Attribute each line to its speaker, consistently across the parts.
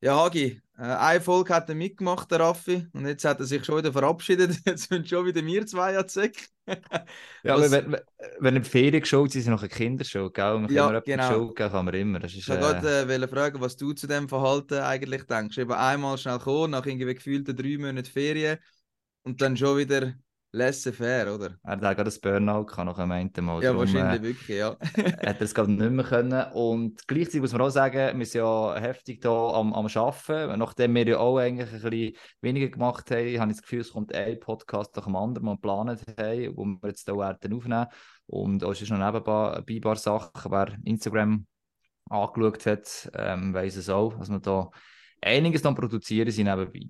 Speaker 1: Ja, Hagi, äh, eine Folge hat er mitgemacht, der Raffi, und jetzt hat er sich schon wieder verabschiedet. Jetzt sind schon wieder wir zwei an Zeck.
Speaker 2: ja, aber wenn, wenn, eine Ferien geschaut sind sie noch eine Kindershow, gell? Man
Speaker 1: ja,
Speaker 2: kann
Speaker 1: genau.
Speaker 2: Show geben, kann man immer. Das ist,
Speaker 1: ich wollte äh, äh, fragen, was du zu dem Verhalten eigentlich denkst. Eben einmal schnell kommen, nach irgendwie gefühlten drei Monaten Ferien und dann schon wieder laissez-faire, oder?
Speaker 2: Er hat gerade das Burnout gehabt, nach einem Mal.
Speaker 1: Ja, Darum, wahrscheinlich äh, wirklich, ja.
Speaker 2: hat er es gerade nicht mehr können. Und gleichzeitig muss man auch sagen, wir sind ja heftig hier am, am Arbeiten. Nachdem wir ja auch eigentlich ein bisschen weniger gemacht haben, habe ich das Gefühl, es kommt ein Podcast nach dem anderen, den wir geplant haben, wo wir jetzt hier werden aufnehmen. Und auch ist noch nebenbei ein paar Sachen, wer Instagram angeschaut hat, ähm, weiss es auch, dass wir da einiges noch produzieren sind nebenbei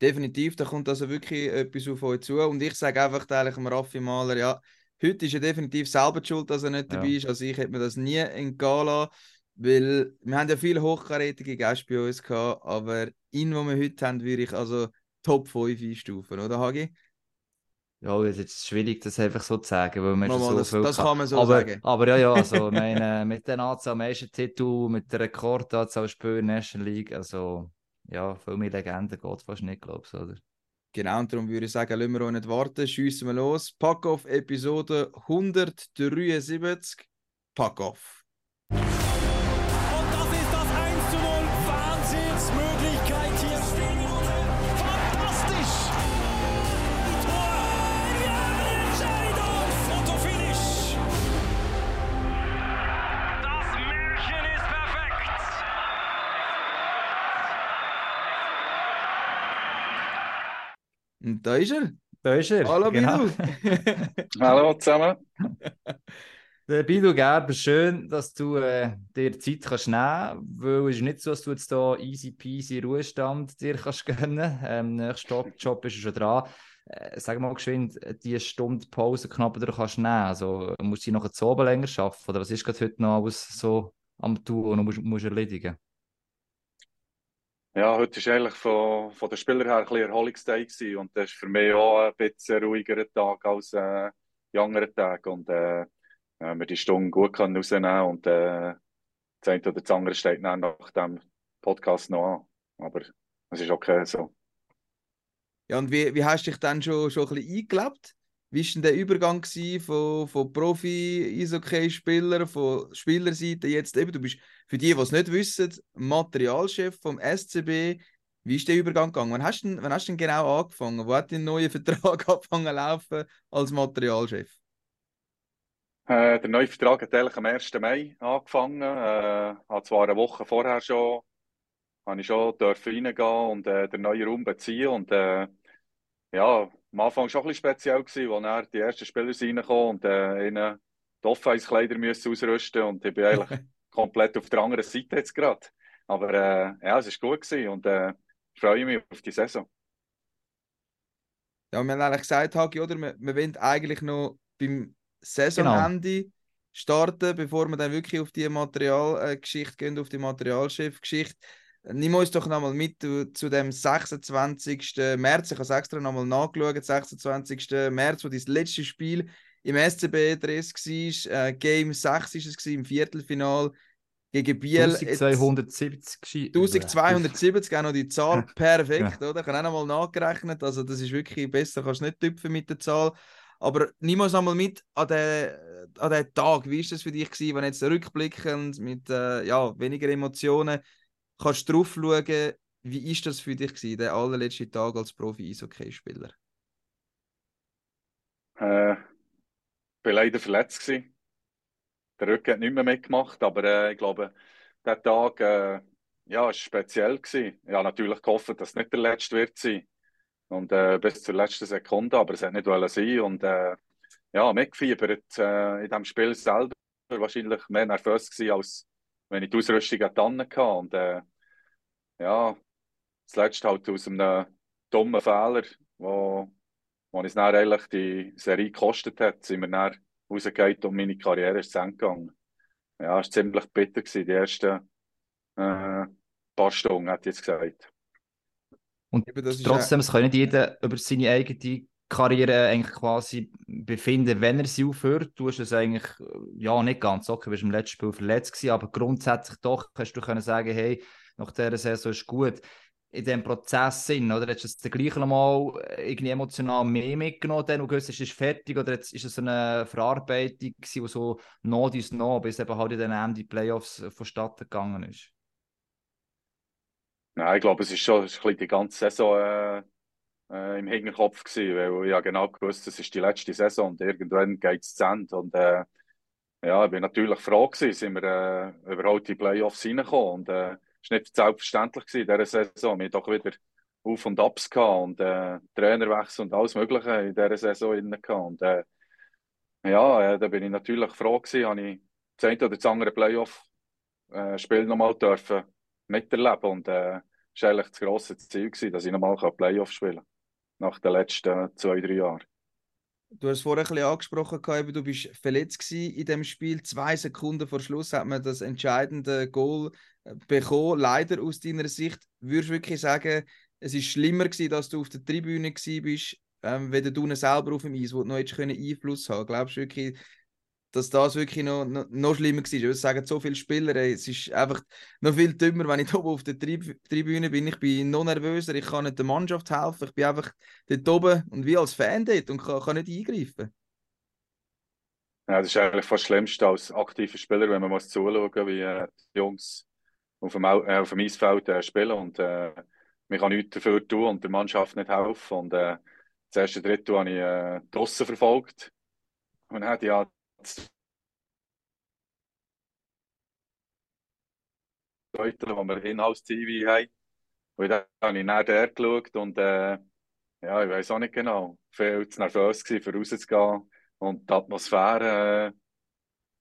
Speaker 1: definitiv, da kommt also wirklich etwas auf euch zu. Und ich sage einfach ehrlich dem Raffi Mahler, ja, heute ist er definitiv selber schuld, dass er nicht dabei ja. ist. Also ich hätte mir das nie entgehen lassen, weil wir haben ja viele hochkarätige Gäste bei uns gehabt, aber ihn, den wir heute haben, würde ich also Top 5 einstufen, oder Hagi?
Speaker 2: Ja, es ist schwierig, das einfach so zu sagen, weil man
Speaker 1: Mama,
Speaker 2: so
Speaker 1: das,
Speaker 2: viel
Speaker 1: das kann man so
Speaker 2: aber,
Speaker 1: sagen.
Speaker 2: Aber ja, ja, also meine, mit der Anzahl meisten Titel, mit der Rekordanzahl Spiele in der National League, also ja, viel mehr Legenden geht fast nicht, glaube ich, oder?
Speaker 1: Genau, und darum würde ich sagen, lassen wir auch nicht warten, schiessen wir los. Pack auf Episode 173. Pack auf. Und da ist er.
Speaker 2: Da ist er.
Speaker 1: Hallo genau. Bidu.
Speaker 3: Hallo zusammen.
Speaker 2: Der Bidu Gerber, schön, dass du äh, dir Zeit kannst nehmen weil es ist nicht so, dass du jetzt hier easy peasy Ruhestand dir kannst gönnen. Ähm, nächster Job ist schon dran. Äh, sag mal geschwind, die Stunde Pause knapp du kannst nehmen. Also musst du noch zu oben länger arbeiten oder was ist gerade heute noch alles so am tun und musst, musst erledigen?
Speaker 3: Ja, heute war eigentlich von, von den Spielern her ein bisschen Erholungstag gewesen und das ist für mich auch ein bisschen ruhigerer Tag als äh, die anderen Tage und äh, wir die Stunde gut können und äh, das eine oder das andere steht dann nach dem Podcast noch an, aber es ist okay so.
Speaker 1: Ja, und wie, wie hast du dich dann schon, schon ein bisschen eingelebt? Wie war denn der Übergang von, von Profi-Eishockey-Spieler, von Spielerseite jetzt eben, du bist für die, die es nicht wissen, Materialchef vom SCB. Wie ist der Übergang gegangen? Wann hast du denn, wann hast du denn genau angefangen? Wo hat dein neuer Vertrag angefangen laufen als Materialchef?
Speaker 3: Äh, der neue Vertrag hat eigentlich am 1. Mai angefangen. Äh, habe zwar eine Woche vorher schon, ich schon reingehen und äh, den neuen Raum beziehen und äh, ja, am Anfang schon ein bisschen speziell gewesen, als die ersten Spieler reinkamen und äh, ihnen die Offense-Kleider müssen ausrüsten und ich bin eigentlich komplett auf der anderen Seite jetzt gerade. Aber äh, ja, es war gut gewesen und äh, ich freue mich auf die Saison.
Speaker 1: Ja, wir haben eigentlich gesagt, Hagi, oder? Wir, wir wollen eigentlich noch beim Saisonende genau. starten, bevor wir dann wirklich auf die Materialgeschichte gehen, auf die Materialchef-Geschichte. Nimm uns doch nochmal mit zu dem 26. März. Ich habe es extra nochmal nachgeschaut. 26. März, wo das letzte Spiel im SCB-Dress war. Äh, Game 6 war es im Viertelfinal gegen Biel.
Speaker 2: 1270.
Speaker 1: 1270, auch noch die Zahl perfekt, ja. oder? Ich habe auch nochmal nachgerechnet. Also, das ist wirklich besser, kannst nicht tüpfen mit der Zahl. Aber nimm uns nochmal mit an den, an den Tag. Wie war das für dich, gewesen, wenn jetzt rückblickend mit äh, ja, weniger Emotionen kannst du drauf schauen, wie ist das für dich gewesen, der allerletzte Tag als Profi-Eishockey-Spieler?
Speaker 3: Äh, ich war leider verletzt. Gewesen. Der Rücken hat nicht mehr mitgemacht, aber äh, ich glaube, der Tag äh, ja, war speziell. Gewesen. Ich habe natürlich gehofft, dass es nicht der letzte wird sein. Und äh, bis zur letzten Sekunde, aber es hat nicht sein. Und äh, ja, mitgefiebert äh, in diesem Spiel selber. Wahrscheinlich mehr nervös gewesen, als wenn ich die Ausrüstung hatte. Und äh, ja, das letzte halt aus einem dummen Fehler, wo, wo uns dann eigentlich die Serie gekostet hat, sind wir dann rausgegangen und meine Karriere ist zu Ende gegangen. Ja, es war ziemlich bitter, gewesen, die ersten äh, paar Stunden, hat jetzt gesagt.
Speaker 2: Und trotzdem, es kann nicht jeder über seine eigene Karriere eigentlich quasi befinden, wenn er sie aufhört. Du hast es eigentlich, ja, nicht ganz, okay, du bist im letzten Spiel verletzt gewesen, aber grundsätzlich doch hast du können sagen, hey, nach dieser Saison ist gut. In diesem Prozess sind, oder? Hättest du das gleich nochmal irgendwie emotional mehr mitgenommen, dann, und gewusst, es ist fertig, oder jetzt ist es eine Verarbeitung die so noch dies noch, bis eben halt in den Ende Playoffs vonstatten gegangen ist?
Speaker 3: Nein, ich glaube, es ist schon ist die ganze Saison äh, äh, im Hinterkopf gewesen, weil ich ja genau gewusst, es ist die letzte Saison und irgendwann geht es zu Ende. Und äh, ja, ich bin natürlich froh gewesen, sind wir äh, überhaupt die Playoffs reingekommen. Und äh, war nicht selbstverständlich gewesen in dieser Saison. Wir hatten doch wieder Auf- und Ups gehabt und äh, Trainerwechsel und alles Mögliche in dieser Saison drin gehabt. Und äh, ja, äh, da bin ich natürlich froh gewesen, habe ich das eine oder das andere Playoff-Spiel äh, nochmal dürfen miterleben und äh, das war eigentlich das grosse Ziel, gewesen, dass ich nochmal Playoff spielen kann nach den letzten zwei, drei Jahren.
Speaker 1: Du hast vorher ein bisschen angesprochen, eben, du bist verletzt in dem Spiel. Zwei Sekunden vor Schluss hat man das entscheidende Goal äh, bekommen. Leider aus deiner Sicht würdest du wirklich sagen, es ist schlimmer gewesen, dass du auf der Tribüne bist, ähm, wenn du selber auf dem Eis, wo du noch jetzt Einfluss haben Glaubst du wirklich, dass das wirklich noch, noch, noch schlimmer war. Es sagen so viele Spieler, ey, es ist einfach noch viel dümmer, wenn ich oben auf der Trib Tribüne bin. Ich bin noch nervöser, ich kann nicht der Mannschaft helfen. Ich bin einfach dort oben und wie als Fan dort und kann, kann nicht eingreifen.
Speaker 3: Ja, das ist eigentlich fast das Schlimmste als aktiver Spieler, wenn man muss zuschauen wie äh, die Jungs auf dem, äh, auf dem Eisfeld äh, spielen und äh, man kann nichts dafür tun und der Mannschaft nicht helfen. Und äh, das erste Drittel habe ich äh, draussen verfolgt und dann hat ja Leute, wo wir Inhouse-TV haben. Und dann habe ich nach der geschaut und äh, ja, ich weiß auch nicht genau. Viel zu nervös gewesen, für rauszugehen und die Atmosphäre äh,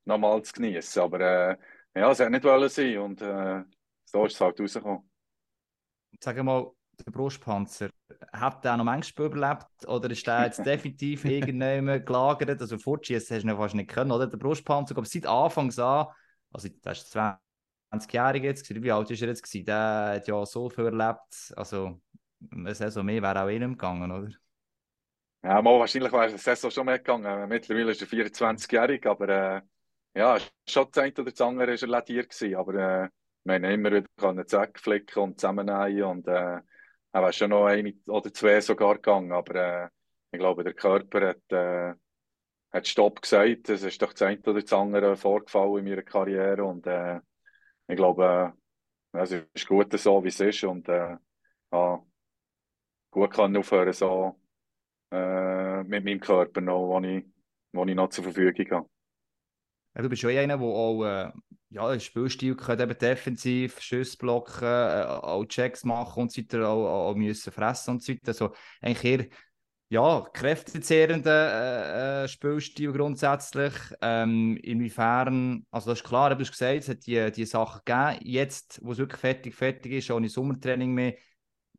Speaker 3: nochmal zu genießen. Aber äh, ja, es hat nicht wollen sein und äh, so ist es halt rausgekommen.
Speaker 2: Sag mal, der Brustpanzer, hat der noch manchmal überlebt oder ist der jetzt definitiv irgendjemand gelagert? Also fortschießen hast du fast nicht können, oder? Der Brustpanzer, aber seit Anfangs an, also das ist 20-jährig jetzt, wie alt ist er jetzt gewesen? Der hat ja so viel erlebt, also eine Saison mehr wäre auch eh nicht gegangen, oder?
Speaker 3: Ja, mal wahrscheinlich wäre eine Saison schon mehr gegangen. Mittlerweile ist er 24-jährig, aber äh, ja, schon das eine oder das andere war er lediert gewesen, aber äh, wir haben immer wieder können zurückflicken und zusammennähen und äh, er wäre schon noch ein oder zwei sogar gegangen, aber äh, ich glaube, der Körper hat, äh, hat Stopp gesagt. Es ist doch das eine oder das andere vorgefallen in meiner Karriere und äh, ich glaube, äh, es ist gut so, wie es ist und äh, ja, gut kann aufhören so äh, mit meinem Körper noch, wo ich, wo ich noch zur Verfügung habe.
Speaker 2: Du bist schon einer, der auch äh, ja, ein Spielstil kann eben defensiv, Schüsse blocken, äh, auch Checks machen und so weiter, auch, auch müssen fressen und so weiter. Also eigentlich eher ja, kräftezehrender äh, äh, Spielstil grundsätzlich. Ähm, inwiefern, also das ist klar, du hast gesagt, es hat die, die Sachen gegeben. Jetzt, wo es wirklich fertig, fertig ist, ohne Sommertraining mehr,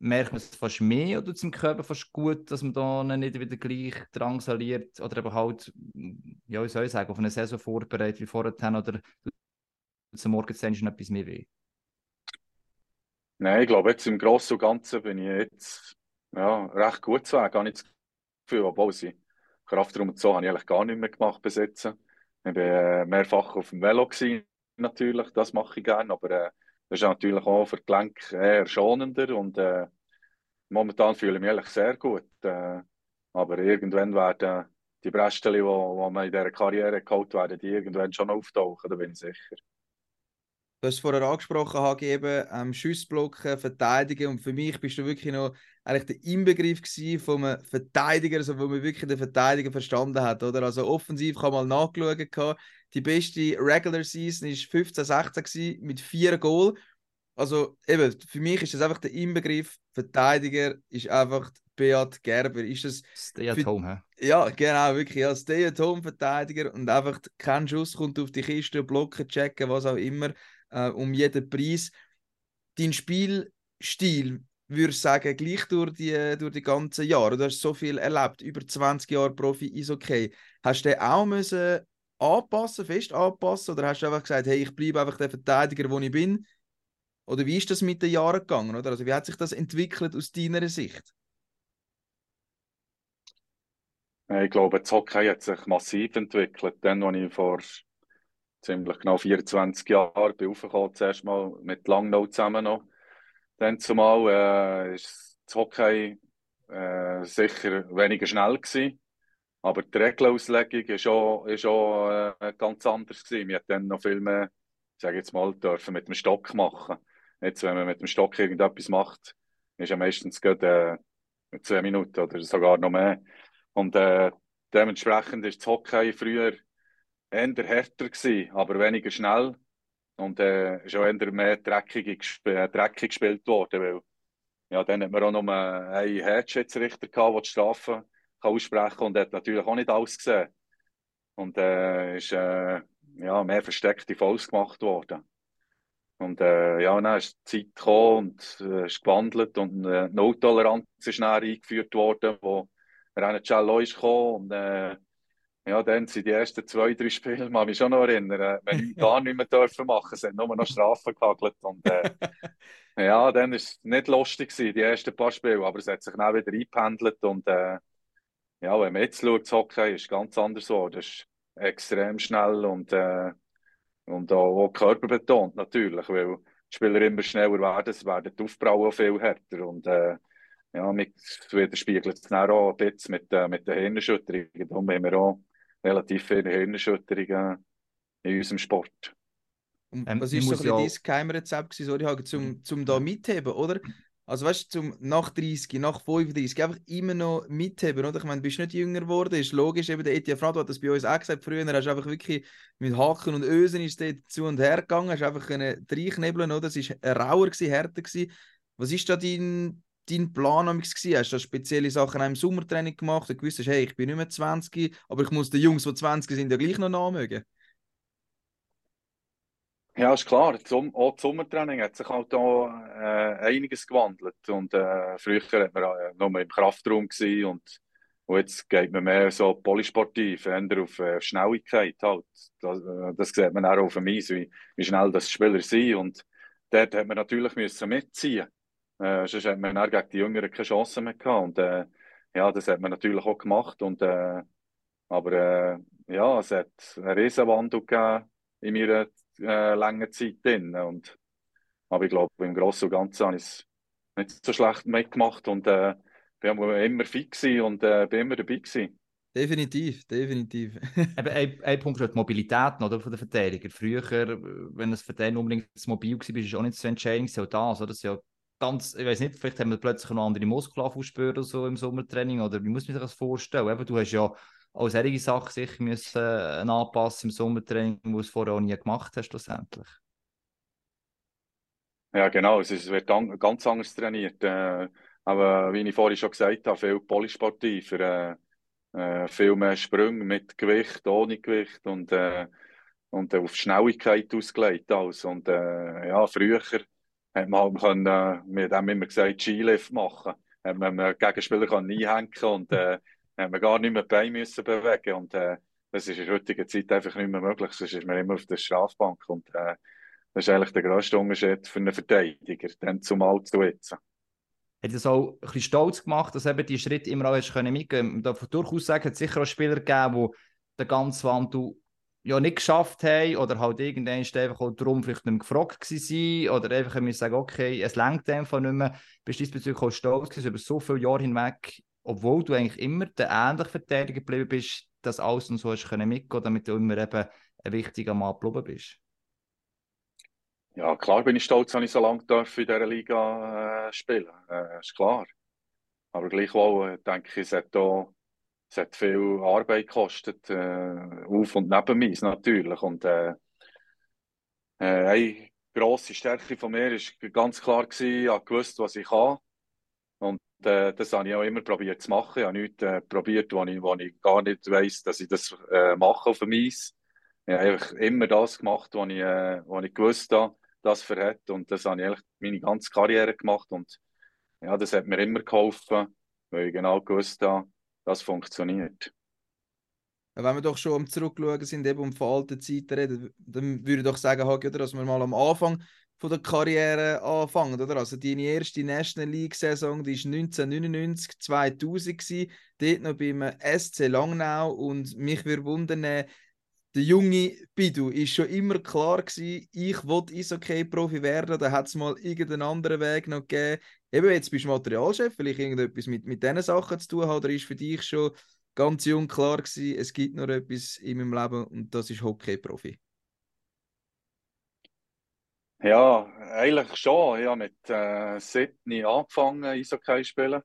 Speaker 2: merkt man es fast mehr oder zum Körper fast gut, dass man da nicht wieder gleich drangsaliert oder eben halt, ja, wie soll ich sagen, auf eine Saison vorbereitet wie vorher oder zum Morgen noch etwas mehr weh?
Speaker 3: Nein, ich glaube, jetzt im Großen und Ganzen bin ich jetzt ja, recht gut zu Weg. Habe ich das Gefühl, obwohl sie Kraftraum und so habe ich eigentlich gar nicht mehr gemacht besitzen. Ich war äh, mehrfach auf dem Velo gewesen, natürlich, das mache ich gerne, aber äh, das ist natürlich auch für die Gelenke eher schonender und äh, momentan fühle ich mich eigentlich sehr gut. Äh, aber irgendwann werden die Bresten, die, die man in dieser Karriere geholt werden, die irgendwann schon auftauchen, da bin ich sicher.
Speaker 1: Du hast es vorher angesprochen, HG, eben, ähm, Schussblocken, Verteidigen. Und für mich bist du wirklich noch eigentlich der Inbegriff von einem Verteidiger, also wo man wirklich den Verteidiger verstanden hat. Oder? Also offensiv kann man mal nachschauen. Die beste Regular Season war 15-16 mit vier Goal. Also eben, für mich ist das einfach der Inbegriff. Verteidiger ist einfach Beat Gerber. Ist das
Speaker 2: Stay at home,
Speaker 1: he? Ja, genau, wirklich. Ja, Stay at home Verteidiger und einfach kein Schuss kommt auf die Kiste, blocken, checken, was auch immer äh, um jeden Preis. Dein Spielstil, würde ich sagen, gleich durch die, durch die ganzen Jahre. Du hast so viel erlebt, über 20 Jahre Profi ist okay. Hast du den auch müssen anpassen, fest anpassen, oder hast du einfach gesagt, hey, ich bleibe einfach der Verteidiger, wo ich bin? Oder wie ist das mit den Jahren gegangen? Oder? Also wie hat sich das entwickelt aus deiner Sicht?
Speaker 3: Ich glaube, das Hockey hat sich massiv entwickelt. Dann, als ich vor ziemlich genau 24 Jahre, bin aufgekommen, zuerst mal mit Langnau zusammen noch. Dann zumal äh, das Hockey äh, sicher weniger schnell gewesen, aber die Regelauslegung ist auch, ist auch äh, ganz anders gewesen. Wir hatten dann noch viel mehr, ich jetzt mal, dürfen mit dem Stock machen. Jetzt, wenn man mit dem Stock irgendetwas macht, ist ja meistens gerade äh, zwei Minuten oder sogar noch mehr. Und äh, dementsprechend ist das Hockey früher eher härter gewesen, aber weniger schnell. Und äh, ist auch eher mehr dreckig, äh, dreckig gespielt worden, weil ja, dann hat man auch noch einen Herzschiedsrichter der die Strafen kann aussprechen kann und hat natürlich auch nicht alles gesehen. Und äh, ist äh, ja, mehr versteckte Fouls gemacht worden. Und äh, ja, dann ist die Zeit gekommen und äh, ist gewandelt und äh, No-Toleranz ist dann eingeführt worden, wo René Cello ist gekommen und äh, ja, dann sind die ersten zwei, drei Spiele, man mich schon noch erinnern, wenn ich gar nicht mehr dürfen machen, hat nur noch Strafen gehagelt und äh, ja, dann war es nicht lustig gewesen, die ersten paar Spiele, aber es hat sich dann wieder eingependelt und äh, ja, wenn man jetzt schaut, das Hockey ist ganz anders geworden, ist extrem schnell und und auch, auch körperbetont natürlich, weil die Spieler immer schneller werden, es werden die Aufbrauen viel härter und äh, ja, mit, widerspiegelt es dann auch ein bisschen mit, äh, mit den Hirnerschütterungen. Darum haben wir auch relativ viele Hirnerschütterungen in unserem Sport.
Speaker 1: Und ähm, was ist so ein bisschen dein Geheimrezept sorry, Hagen, zum, zum da mitheben, oder? Also weißt du, zum nach 30, nach 35, einfach immer noch mitheben, oder? Ich meine, du bist nicht jünger geworden, ist logisch, eben der Etienne Frado hat das bei uns auch gesagt, früher hast du einfach wirklich mit Haken und Ösen ist zu und her gegangen, hast einfach reinknebeln, oder? Es war rauer, gewesen, härter gewesen. Was ist da dein, dein Plan gewesen? Hast du spezielle Sachen im Sommertraining gemacht und gewusst, hey, ich bin nicht mehr 20, aber ich muss den Jungs, die 20 sind, ja gleich noch nachmögen?
Speaker 3: Ja, ist klar. Auch das Sommertraining hat sich halt auch äh, einiges gewandelt. Und äh, früher hat man äh, nur im Kraftraum gewesen und, und jetzt geht man mehr so polysportiv, eher auf äh, Schnelligkeit halt. Das, äh, das sieht man auch auf dem Eis, wie, wie schnell das Spieler sind. Und dort hat man natürlich müssen mitziehen äh, sonst hat man dann gegen die Jüngeren keine Chance mehr gehabt. Und äh, ja, das hat man natürlich auch gemacht. Und, äh, aber äh, ja, es hat einen Riesenwandel gegeben in meiner äh, langen Zeit drin. Und, aber ich glaube, im Großen und Ganzen habe ich es nicht so schlecht mitgemacht und äh, bin immer fit und äh, bin immer dabei gewesen.
Speaker 1: Definitiv, definitiv.
Speaker 2: Eben, ein, ein Punkt ist die Mobilität oder, von der Verteidiger. Früher, wenn das Verteidiger unbedingt mobil war, ist es auch nicht so entscheidend. Auch das, oder? Das ist ja ganz, ich weiß nicht, vielleicht haben wir plötzlich noch andere Muskelaufspüre oder so im Sommertraining oder wie muss man sich das vorstellen? Eben, du hast ja auch solche Sachen sicher müssen äh, anpassen im Sommertraining, wo du es vorher auch nie gemacht hast, schlussendlich.
Speaker 3: Ja, genau, es wird ganz anders trainiert. Äh, aber wie ich vorhin schon gesagt habe, viel polysportiver, äh, äh, viel mehr Sprünge mit Gewicht, ohne Gewicht und, äh, und auf Schnelligkeit ausgelegt. Alles. Und ja, früher hat man halt können, äh, wir haben immer gesagt, Skilift machen. Hat man einen Gegenspieler einhängen und äh, hat man gar nicht mehr die Beine müssen bewegen und äh, das ist in der heutigen Zeit einfach nicht mehr möglich, sonst ist man immer auf der Strafbank und äh, das ist eigentlich der grösste Unterschied für einen Verteidiger, dann zumal zu jetzt.
Speaker 2: Hat es auch ein bisschen stolz gemacht, dass eben die Schritte immer auch hast können. Man darf durchaus sagen, es sicher auch Spieler gegeben, die den ganzen Wandel ja nicht geschafft haben oder halt irgendwann einfach auch darum vielleicht nicht mehr gefragt waren oder einfach müssen sagen, okay, es längt einfach nicht mehr. Bist du diesbezüglich auch stolz gewesen, über so viele Jahre hinweg, obwohl du eigentlich immer der ähnliche Verteidiger geblieben bist, dass alles und so hast können mitgehen, damit du immer eben ein wichtiger Mann geblieben bist?
Speaker 3: Ja, klar bin ich stolz, dass ich so lange in dieser Liga äh, spielen äh, ist klar. Aber gleichwohl äh, denke ich, es hat auch es hat viel Arbeit gekostet, äh, auf und neben mir natürlich. Und äh, äh, eine grosse Stärke von mir war ganz klar, gewesen, ich gewusst, was ich kann. Und äh, das habe ich auch immer probiert zu machen. Ich habe nichts äh, probiert, wo ich, wo ich gar nicht weiss, dass ich das äh, mache auf dem Eis. Ich habe einfach immer das gemacht, was ich, äh, was ich gewusst habe, das verhält. Und das habe ich eigentlich meine ganze Karriere gemacht. Und ja, das hat mir immer geholfen, weil ich genau gewusst habe, das funktioniert.
Speaker 1: wenn wir doch schon am Zurückschauen sind, eben um veraltete Zeiten reden, dann würde ich doch sagen, oder, dass wir mal am Anfang von der Karriere anfangen, oder? Also deine erste National League Saison, die ist 1999, 2000 gewesen, dort noch beim SC Langnau und mich würde wundern, der der junge Bidu ist schon immer klar gewesen, ich wollte Eishockey-Profi werden. Da hat es mal irgendeinen anderen Weg noch gegeben. Eben, jetzt bist du Materialchef, vielleicht irgendetwas mit, mit diesen Sachen zu tun hat, oder ist für dich schon ganz jung klar gewesen, es gibt noch etwas in meinem Leben und das ist Hockey-Profi?
Speaker 3: Ja, eigentlich schon. Ich habe mit äh, Sydney angefangen, Eishockey spielen.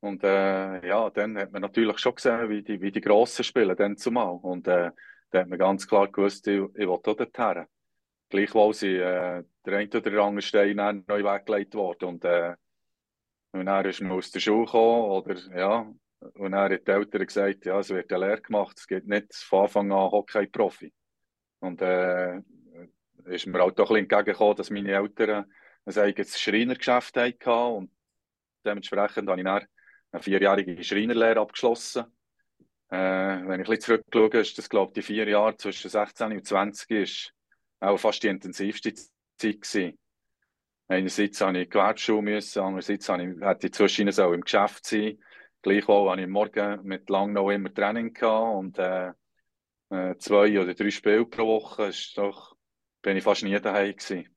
Speaker 3: Und äh, ja, dann hat man natürlich schon gesehen, wie die, wie die Grossen spielen, dann zumal. Und äh, da hat man ganz klar gewusst, ich, ich will auch dorthin. Gleichwohl sind äh, der eine oder andere Stein dann neu weggelegt worden. Und, äh, und dann ist man aus der Schule gekommen, oder, ja, und dann haben die Eltern gesagt, ja, es wird eine Lehre gemacht, es geht nicht von Anfang an Hockey-Profi. Und äh, ist mir halt doch ein bisschen entgegengekommen, dass meine Eltern ein eigenes Schreinergeschäft hatten und dementsprechend habe ich dann eine vierjährige Schreinerlehre abgeschlossen äh, wenn ich ein bisschen zurückschaue, ist das, glaube ich, die vier Jahre zwischen 16 und 20 ist auch fast die intensivste Zeit gewesen. Einerseits habe ich Gewerbeschule müssen, andererseits habe ich, hätte ich zwischen so im Geschäft sein. Gleichwohl habe ich morgen mit Langnau immer Training gehabt und äh, äh, zwei oder drei Spiele pro Woche ist doch, bin ich fast nie daheim gewesen.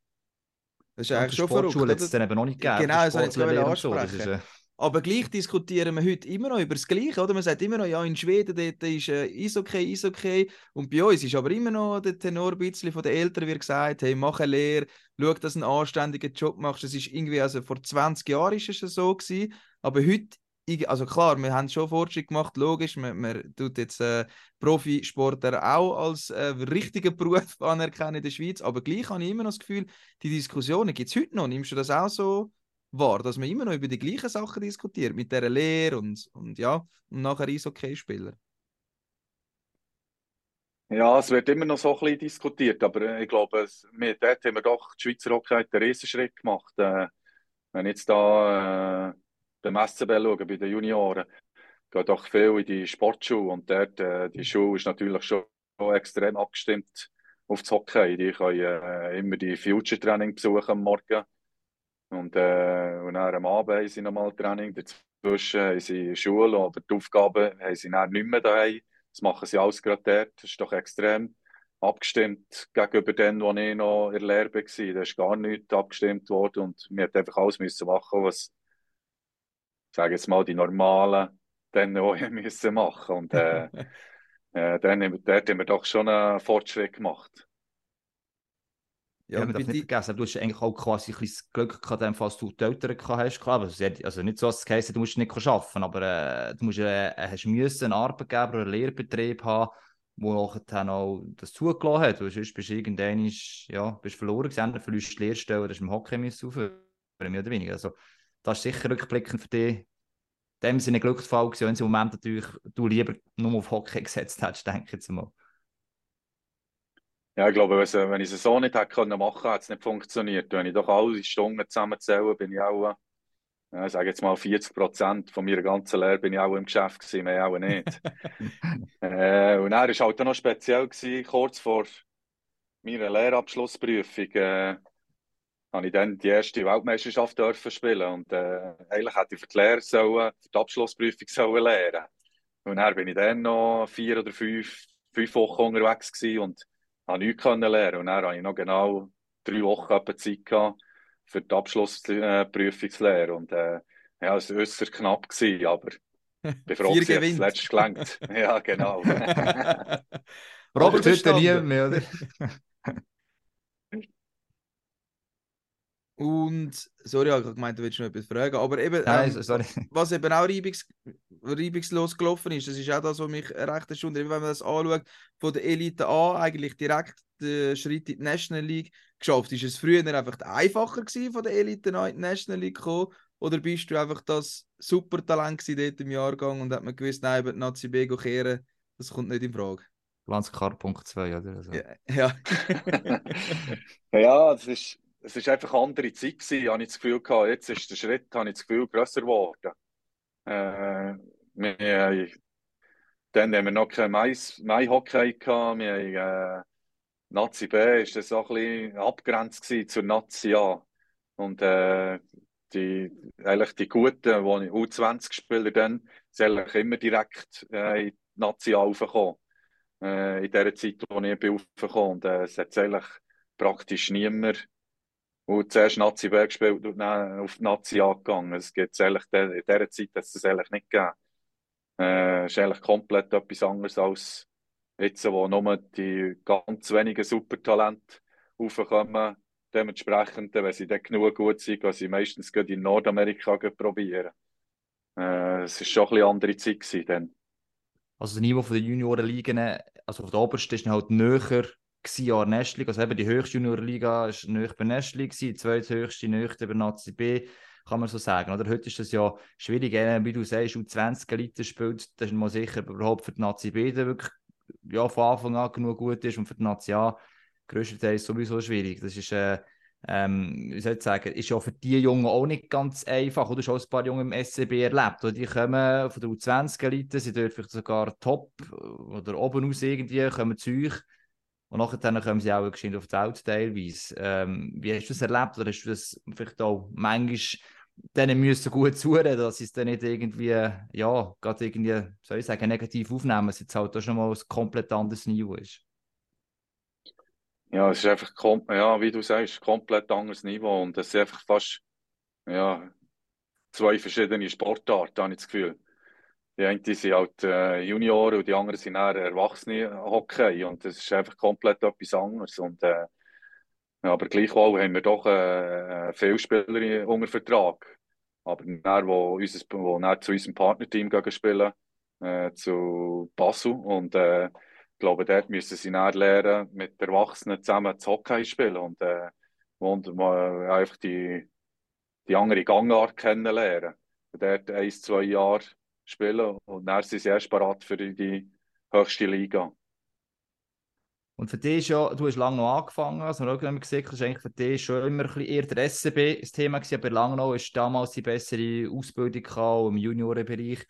Speaker 1: Das ist eigentlich schon verrückt.
Speaker 2: Sportschule hat es dann eben noch nicht gegeben.
Speaker 1: Genau, das habe ich jetzt ansprechen. So. Aber gleich diskutieren wir heute immer noch über das Gleiche, oder? Man sagt immer noch, ja, in Schweden dort ist äh, Eishockey, Eishockey. Und bei uns ist aber immer noch der Tenor ein bisschen von den Eltern wie gesagt, hey, mach eine Lehre, schau, dass du einen anständigen Job machst. Das ist irgendwie, also vor 20 Jahren ist es so gewesen, aber heute also klar, wir haben schon Fortschritt gemacht, logisch, man, man tut jetzt äh, Profisportler auch als äh, richtigen Beruf anerkennen in der Schweiz, aber gleich habe ich immer noch das Gefühl, die Diskussionen gibt es heute noch. Nimmst du das auch so wahr, dass man immer noch über die gleichen Sachen diskutiert, mit dieser Lehre und, und ja, und nachher Eishockey-Spieler.
Speaker 3: Ja, es wird immer noch so ein bisschen diskutiert, aber äh, ich glaube, es, wir, dort haben wir doch die Schweizer Hockey einen Riesenschritt gemacht. Äh, wenn ich jetzt da äh, beim SCB schaue, bei den Junioren, geht doch viel in die Sportschule und dort, äh, die Schule ist natürlich schon extrem abgestimmt auf das Hockey. Die können äh, immer die Future-Training besuchen am Morgen und, äh, und dann am Abend haben sie nochmal Training. Dazwischen haben sie Schule, aber die Aufgaben haben sie dann nicht mehr daheim. Das machen sie alles gerade dort. Das ist doch extrem abgestimmt gegenüber dem, wo ich noch in der Lehre war. Da ist gar nichts abgestimmt worden und wir mussten einfach alles müssen machen, was, sage jetzt mal, die normalen dann auch müssen machen. Und äh, äh, dann, dort haben wir doch schon einen Fortschritt gemacht.
Speaker 2: Ja, ja man darf nicht vergessen, du hast eigentlich auch quasi ein bisschen Glück gehabt, dass du die Eltern gehabt hast. Klar, also nicht so, dass es heisst, du musst nicht arbeiten, aber äh, du musst, äh, hast müssen einen Arbeitgeber oder einen Lehrbetrieb haben, der auch das zugelassen hat. Du sonst bist du irgendwann ja, bist verloren gewesen, dann verlierst du die Lehrstelle, das ist im Hockey müssen aufhören, mehr oder weniger. Also, das ist sicher rückblickend für dich in dem Sinne ein Glücksfall gewesen, wenn im Moment natürlich du lieber nur auf Hockey gesetzt hättest, denke ich jetzt mal.
Speaker 3: Ja, ich glaube, wenn ich es so nicht hätte können machen, hätte es nicht funktioniert. Wenn ich doch alle Stunden zusammenzähle, bin ich auch, äh, sage jetzt mal 40 Prozent von meiner ganzen Lehre bin ich auch im Geschäft gewesen, mehr auch nicht. äh, und er war halt auch noch speziell gewesen, kurz vor meiner Lehrabschlussprüfung, äh, habe ich dann die erste Weltmeisterschaft dürfen spielen und äh, eigentlich hätte ich für die Lehre sollen, für die Abschlussprüfung sollen lernen. Und dann bin ich dann noch vier oder fünf, fünf Wochen unterwegs gewesen und habe nichts können lernen und dann habe ich noch genau drei Wochen Zeit gehabt, für die Abschlussprüfung zu lernen. Und äh, ja, es war äußerst knapp, gewesen, aber
Speaker 1: ich froh, dass es
Speaker 3: letztes gelangt. ja, genau.
Speaker 2: Braucht heute nie mehr, oder?
Speaker 1: Und, sorry, ich habe gemeint, du willst noch etwas fragen, aber eben,
Speaker 2: Nein, ähm,
Speaker 1: was eben auch reibungs, reibungslos gelaufen ist, das ist auch das, was mich recht erstaunt, wenn man das anschaut, von der Elite A eigentlich direkt den Schritt in die National League geschafft. Ist es früher einfach einfacher gewesen, von der Elite A in die National League kommen, oder bist du einfach das Supertalent dort im Jahrgang und hat man gewusst, nein, über die Nazi B kehren, das kommt nicht in Frage?
Speaker 2: Landskar.2, oder? Also.
Speaker 1: Ja. Ja.
Speaker 3: ja, das ist es ist einfach eine andere Zeit gewesen, habe ich das Gefühl gehabt. Jetzt ist der Schritt, habe ich das Gefühl, grösser geworden. Äh, wir, dann haben wir noch kein Mai-Hockey gehabt. Wir äh, Nazi B ist das auch ein bisschen abgrenzt zur Nazi A. Und äh, die, eigentlich die Guten, die U20 spielen, dann sind eigentlich immer direkt äh, in die Nazi A raufgekommen. äh, in der Zeit, wo ich bin und äh, es hat eigentlich praktisch niemand und zuerst Nazi B gespielt und dann auf die Nazi angegangen. Es gibt eigentlich in dieser Zeit hat es eigentlich nicht gegeben. Äh, ist eigentlich komplett etwas anderes als jetzt, wo nur die ganz wenigen Supertalente aufkommen. Dementsprechend, wenn sie dann genug gut sind, gehen sie meistens in Nordamerika probieren. Äh, es war schon ein bisschen andere Zeit dann.
Speaker 2: Also das Niveau der Juniorenligen, also auf der obersten ist halt näher Jahr Nestli. Also eben die höchste Juniorliga war näher bei Nestli, die zweithöchste näher bei Nazi B, kann man so sagen. Oder heute ist das ja schwierig, wie du sagst, U20 Liter spielt, das ist man sicher überhaupt für die Nazi B, der wirklich ja, von Anfang an genug gut ist und für die Nazi A größtenteils sowieso schwierig. Das ist, äh, ähm, wie soll ich sagen, ist ja für die Jungen auch nicht ganz einfach. Oder du hast auch ein paar Jungen im SCB erlebt. Oder die kommen von der U20-Elite, sie dürfen vielleicht sogar top oder oben aus irgendwie, kommen zu euch. Und nachher kommen sie auch geschwind auf die Welt teilweise. Ähm, wie hast du das erlebt? Oder hast du das vielleicht auch manchmal denen müssen gut zureden, dass sie es dann nicht irgendwie, ja, gerade irgendwie, soll ich sagen, negativ aufnehmen, dass jetzt halt auch schon mal ein komplett anderes Niveau ist?
Speaker 3: Ja, es ist einfach, ja, wie du sagst, komplett anderes Niveau und es ist einfach fast, ja, zwei verschiedene Sportarten, habe ich das Gefühl. Die einen sind halt äh, Junioren und die anderen sind eher Erwachsene Hockey und das ist einfach komplett etwas anderes und äh, aber gleichwohl haben wir doch äh, viele Spieler unter Vertrag. Aber dann, wo, unser, wo dann zu unserem Partnerteam spielen, äh, zu Basel und äh, ich glaube, dort müssen sie dann lernen, mit Erwachsenen zusammen zu Hockey spielen und, äh, und äh, einfach die, die andere Gangart kennenlernen. Dort ein, zwei Jahre spielen und dann sind sie erst bereit für die, höchste Liga.
Speaker 2: Und für dich ist ja, du hast lange noch angefangen, also auch gesagt, das ist eigentlich für dich schon immer ein eher der SCB das Thema gewesen, aber lange noch ist damals die bessere Ausbildung gehabt, im Juniorenbereich.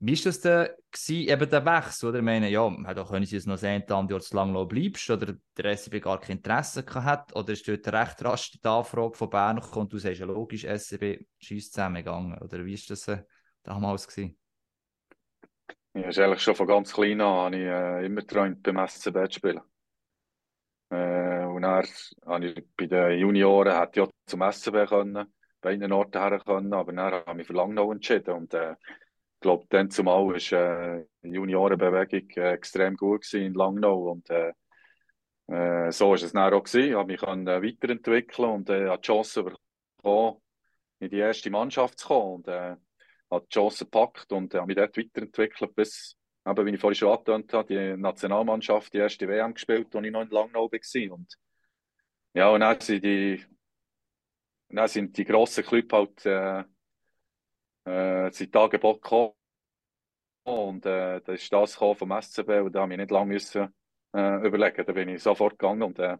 Speaker 2: Wie war das denn gewesen, eben der Wechsel? Oder ich meine, ja, da können sie es noch sehen, dann du lange noch bleibst oder der SCB gar kein Interesse hat oder ist dort recht rasch die Anfrage von Bern gekommen und du sagst ja logisch, SCB schießt zusammengegangen oder wie war das äh, damals gewesen?
Speaker 3: Ja, ist eigentlich schon von ganz klein an habe ich äh, immer geträumt, beim SCB zu spielen. Äh, und dann habe ich bei den Junioren hätte ich zum SCB können, bei einen Orten her können, aber dann habe ich mich für Langnau entschieden und äh, ich glaube, dann zumal war äh, die Juniorenbewegung äh, extrem gut in Langnau und äh, äh, so war es dann auch gewesen. Ich habe mich äh, weiterentwickeln und äh, die Chance bekommen, in die erste Mannschaft zu kommen und äh, habe die Chance gepackt und habe mich dort weiterentwickelt bis, eben, wie ich vorhin schon angetönt habe, die Nationalmannschaft, die erste WM gespielt, als ich noch in Langnau war und ja, und dann sind die dann sind die grossen Clubs halt äh, äh, sind Angebot gekommen. Und äh, da ist das vom SCB und da habe ich nicht lange müssen, äh, überlegen. Da bin ich sofort gegangen und äh,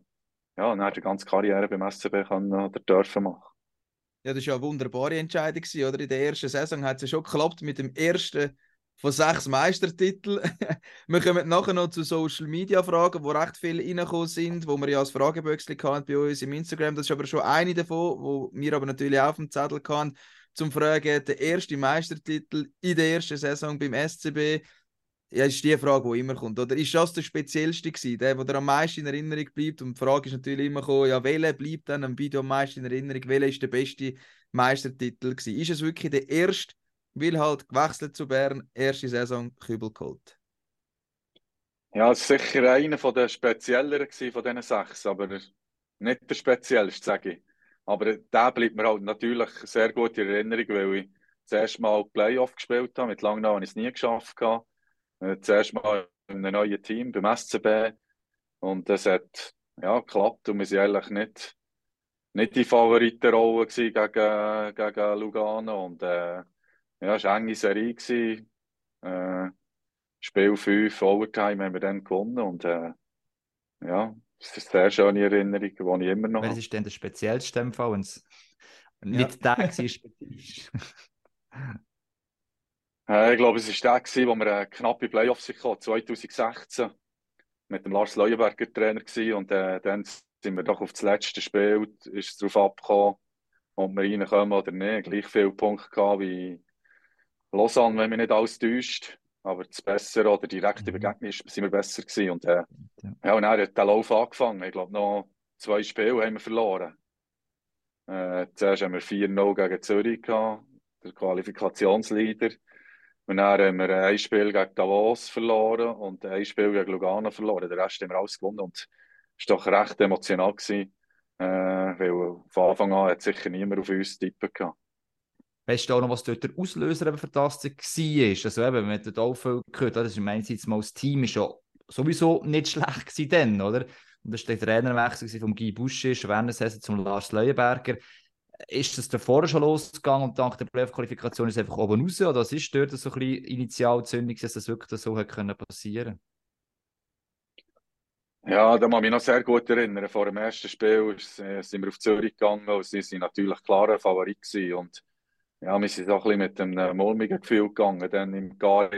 Speaker 3: ja, dann die ganze Karriere beim SCB können oder dürfen machen.
Speaker 1: Ja, das war ja eine wunderbare Entscheidung, oder? In der ersten Saison hat es ja schon geklappt mit dem ersten von sechs Meistertiteln. wir kommen nachher noch zu Social Media Fragen, wo recht viele reingekommen sind, wo wir ja als Frageböckchen hatten bei uns im Instagram. Das ist aber schon eine davon, wo wir aber natürlich auch auf dem Zettel hatten zum Fragen, der erste Meistertitel in der ersten Saison beim SCB. Ja, ist die Frage, die immer kommt. Oder ist das der speziellste gewesen, der, der am meisten in Erinnerung bleibt? Und die Frage ist natürlich immer gekommen, ja, welcher bleibt dann am Video am meisten in Erinnerung? Welcher ist der beste Meistertitel gewesen? Ist es wirklich der erste, weil halt gewechselt zu Bern, erste Saison Kübel geholt?
Speaker 3: Ja, es war sicher einer der spezielleren von diesen sechs, aber nicht der speziellste, sage ich. Aber der bleibt mir halt natürlich sehr gut in Erinnerung, weil ich das erste Mal Playoff gespielt habe. Mit Langnau habe ich es nie geschafft. Äh, das erste Mal in einem neuen Team beim SCB. Und das hat ja, geklappt und wir waren eigentlich nicht, nicht die Favoritenrolle gegen, gegen Lugano. Und äh, ja, es war eine enge Serie. Äh, Spiel 5, Overtime haben wir dann gewonnen. Und äh, ja, das ist eine sehr schöne Erinnerung, die ich immer noch
Speaker 2: Welches ist denn der speziellste im Fall, wenn es nicht ja. der war?
Speaker 3: äh, ich glaube, es war der, wo wir eine knappe Playoffs hatten, 2016. Mit dem Lars Leuenberger Trainer gewesen, und äh, dann sind wir doch auf das letzte Spiel, ist es darauf abgekommen, ob wir reinkommen oder nicht. Gleich viele Punkte gehabt wie Lausanne, wenn mich nicht alles täuscht. aber das Bessere oder direkte mhm. Begegnung sind wir besser gewesen. Und, äh, ja. und dann hat der Lauf angefangen. Ich glaube, noch zwei Spiele haben wir verloren. Äh, zuerst haben wir 4-0 gegen Zürich gehabt, der Qualifikationsleader. Und dann haben wir ein Spiel gegen Davos verloren und ein Spiel gegen Lugano verloren. Den Rest haben wir alles gewonnen. Und es war doch recht emotional, gewesen, äh, weil von Anfang an hat sicher niemand auf uns tippen gehabt.
Speaker 2: Weißt du auch noch, was dort der Auslöser für das war? Also eben, man dort auch viel gehört das ist mal das Team ist ja sowieso nicht schlecht gewesen oder? Und das war der Trainerwechsel von Guy während der Saison zum Lars Leuenberger. Ist das davor schon losgegangen und dank der Playoff-Qualifikation ist es einfach oben raus? Oder was ist dort so ein bisschen Initialzündung, dass das wirklich so können passieren
Speaker 3: ja, da muss ich mich noch sehr gut erinnern. Vor dem ersten Spiel äh, sind wir auf Zürich gegangen und sie waren natürlich klarer Favorit gewesen. Und ja, wir sind auch ein bisschen mit einem mulmigen Gefühl gegangen. Dann im Gar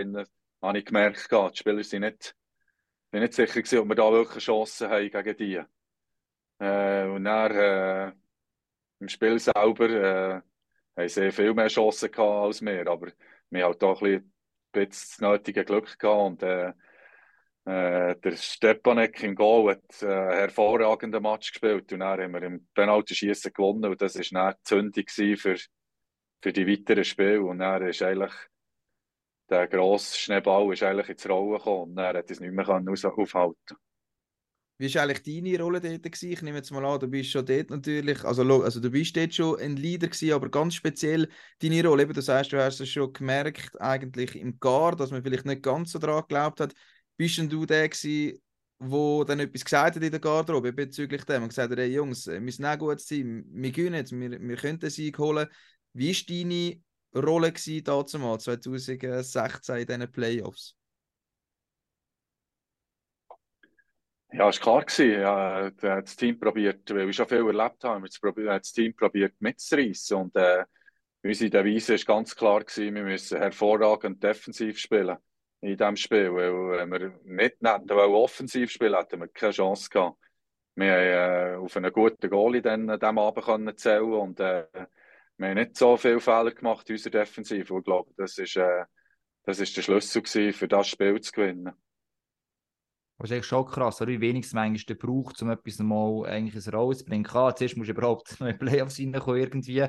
Speaker 3: habe ich gemerkt, die Spieler sind nicht, sind nicht sicher ob wir da wirklich Chancen haben gegen die. Äh, und dann äh, im Spiel selber äh, haben sie viel mehr Chancen gehabt als wir, aber wir haben auch ein bisschen das nötige Glück gehabt und äh, äh, der Stepanek im Goal hat äh, einen hervorragenden Match gespielt und dann haben wir im Penalty-Schießen gewonnen und das war dann die Zündung für für die weiteren Spiele. Und dann ist eigentlich der grosse Schneeball ist eigentlich ins Rollen gekommen und dann hat es nicht mehr aufhalten
Speaker 1: Wie war eigentlich deine Rolle dort? Gewesen? Ich nehme jetzt mal an, du bist schon dort natürlich, also, also du bist dort schon ein Leader gewesen, aber ganz speziell deine Rolle, eben, du sagst, du hast es schon gemerkt, eigentlich im Gar, dass man vielleicht nicht ganz so daran geglaubt hat. Bist denn du der gewesen, wo dann etwas gesagt hat in der Garderobe bezüglich dem und gesagt hat, hey Jungs, wir müssen auch gut sein, wir gewinnen jetzt, wir, wir können den Sieg holen. Wie war deine Rolle damals, 2016 in diesen Playoffs?
Speaker 3: Ja, es war klar. Ja, das Team probiert, weil wir schon viel erlebt haben, das Team probiert mitzureißen. Und äh, unsere Devise war ganz klar, gewesen, wir müssen hervorragend defensiv spielen in diesem Spiel. Weil wenn wir nicht hätten, offensiv spielen hätten wir keine Chance gehabt. Wir haben äh, auf einen guten Goalie dann an diesem Abend können zählen und äh, wir haben nicht so viele Fehler gemacht in unserer Defensive. Ich glaube, das ist, äh, der Schlüssel gewesen, für das Spiel zu gewinnen.
Speaker 2: Das ist eigentlich schon krass, wie wenig es manchmal braucht, um etwas mal eigentlich ein Roll zu bringen. Klar, zuerst musst du überhaupt noch in Playoffs reinkommen irgendwie.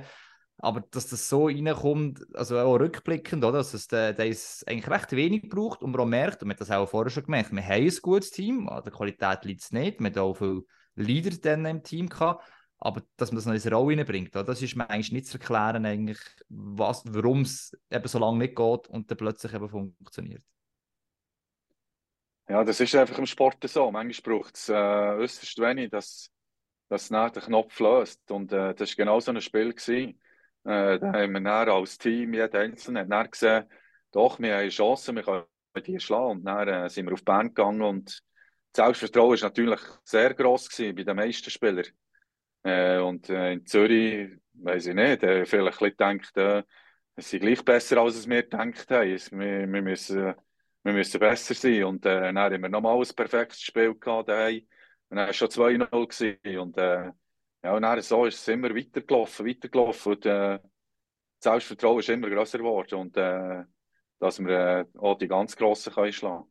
Speaker 2: Aber dass das so reinkommt, also auch rückblickend, oder? dass es der, der ist eigentlich recht wenig braucht und man auch merkt, und man hat das auch vorher schon gemerkt, wir haben ein gutes Team, an der Qualität liegt es nicht, wir haben auch viele Leader dann im Team gehabt, aber dass man das noch in eine Rolle reinbringt, das ist mir eigentlich nicht zu erklären, eigentlich, warum es eben so lange nicht geht und dann plötzlich eben funktioniert.
Speaker 3: Ja, das ist einfach im Sport so. Manchmal braucht es äh, äußerst wenig, dass, dass der Knopf löst. Und äh, das war genau so ein Spiel. Äh, da haben wir dann als Team, jeder Einzelne, dann gesehen, doch, wir haben Chancen, wir können die schlagen. Und dann äh, sind wir auf die Band gegangen und das Selbstvertrauen war natürlich sehr gross bei den meisten Spielern. Äh, und äh, in Zürich, weiß ich nicht, äh, vielleicht denkt, äh, es sind gleich besser, als es wir gedacht haben. Wir, wir, müssen, wir müssen besser sein. Und äh, dann haben wir nochmal ein perfektes Spiel gehabt daheim. Und dann war es schon 2-0 gewesen. Und, äh, ja, und dann so ist es immer weitergelaufen, weitergelaufen. Und äh, das Selbstvertrauen ist immer größer geworden. Und äh, dass wir äh, auch die ganz Grossen können schlagen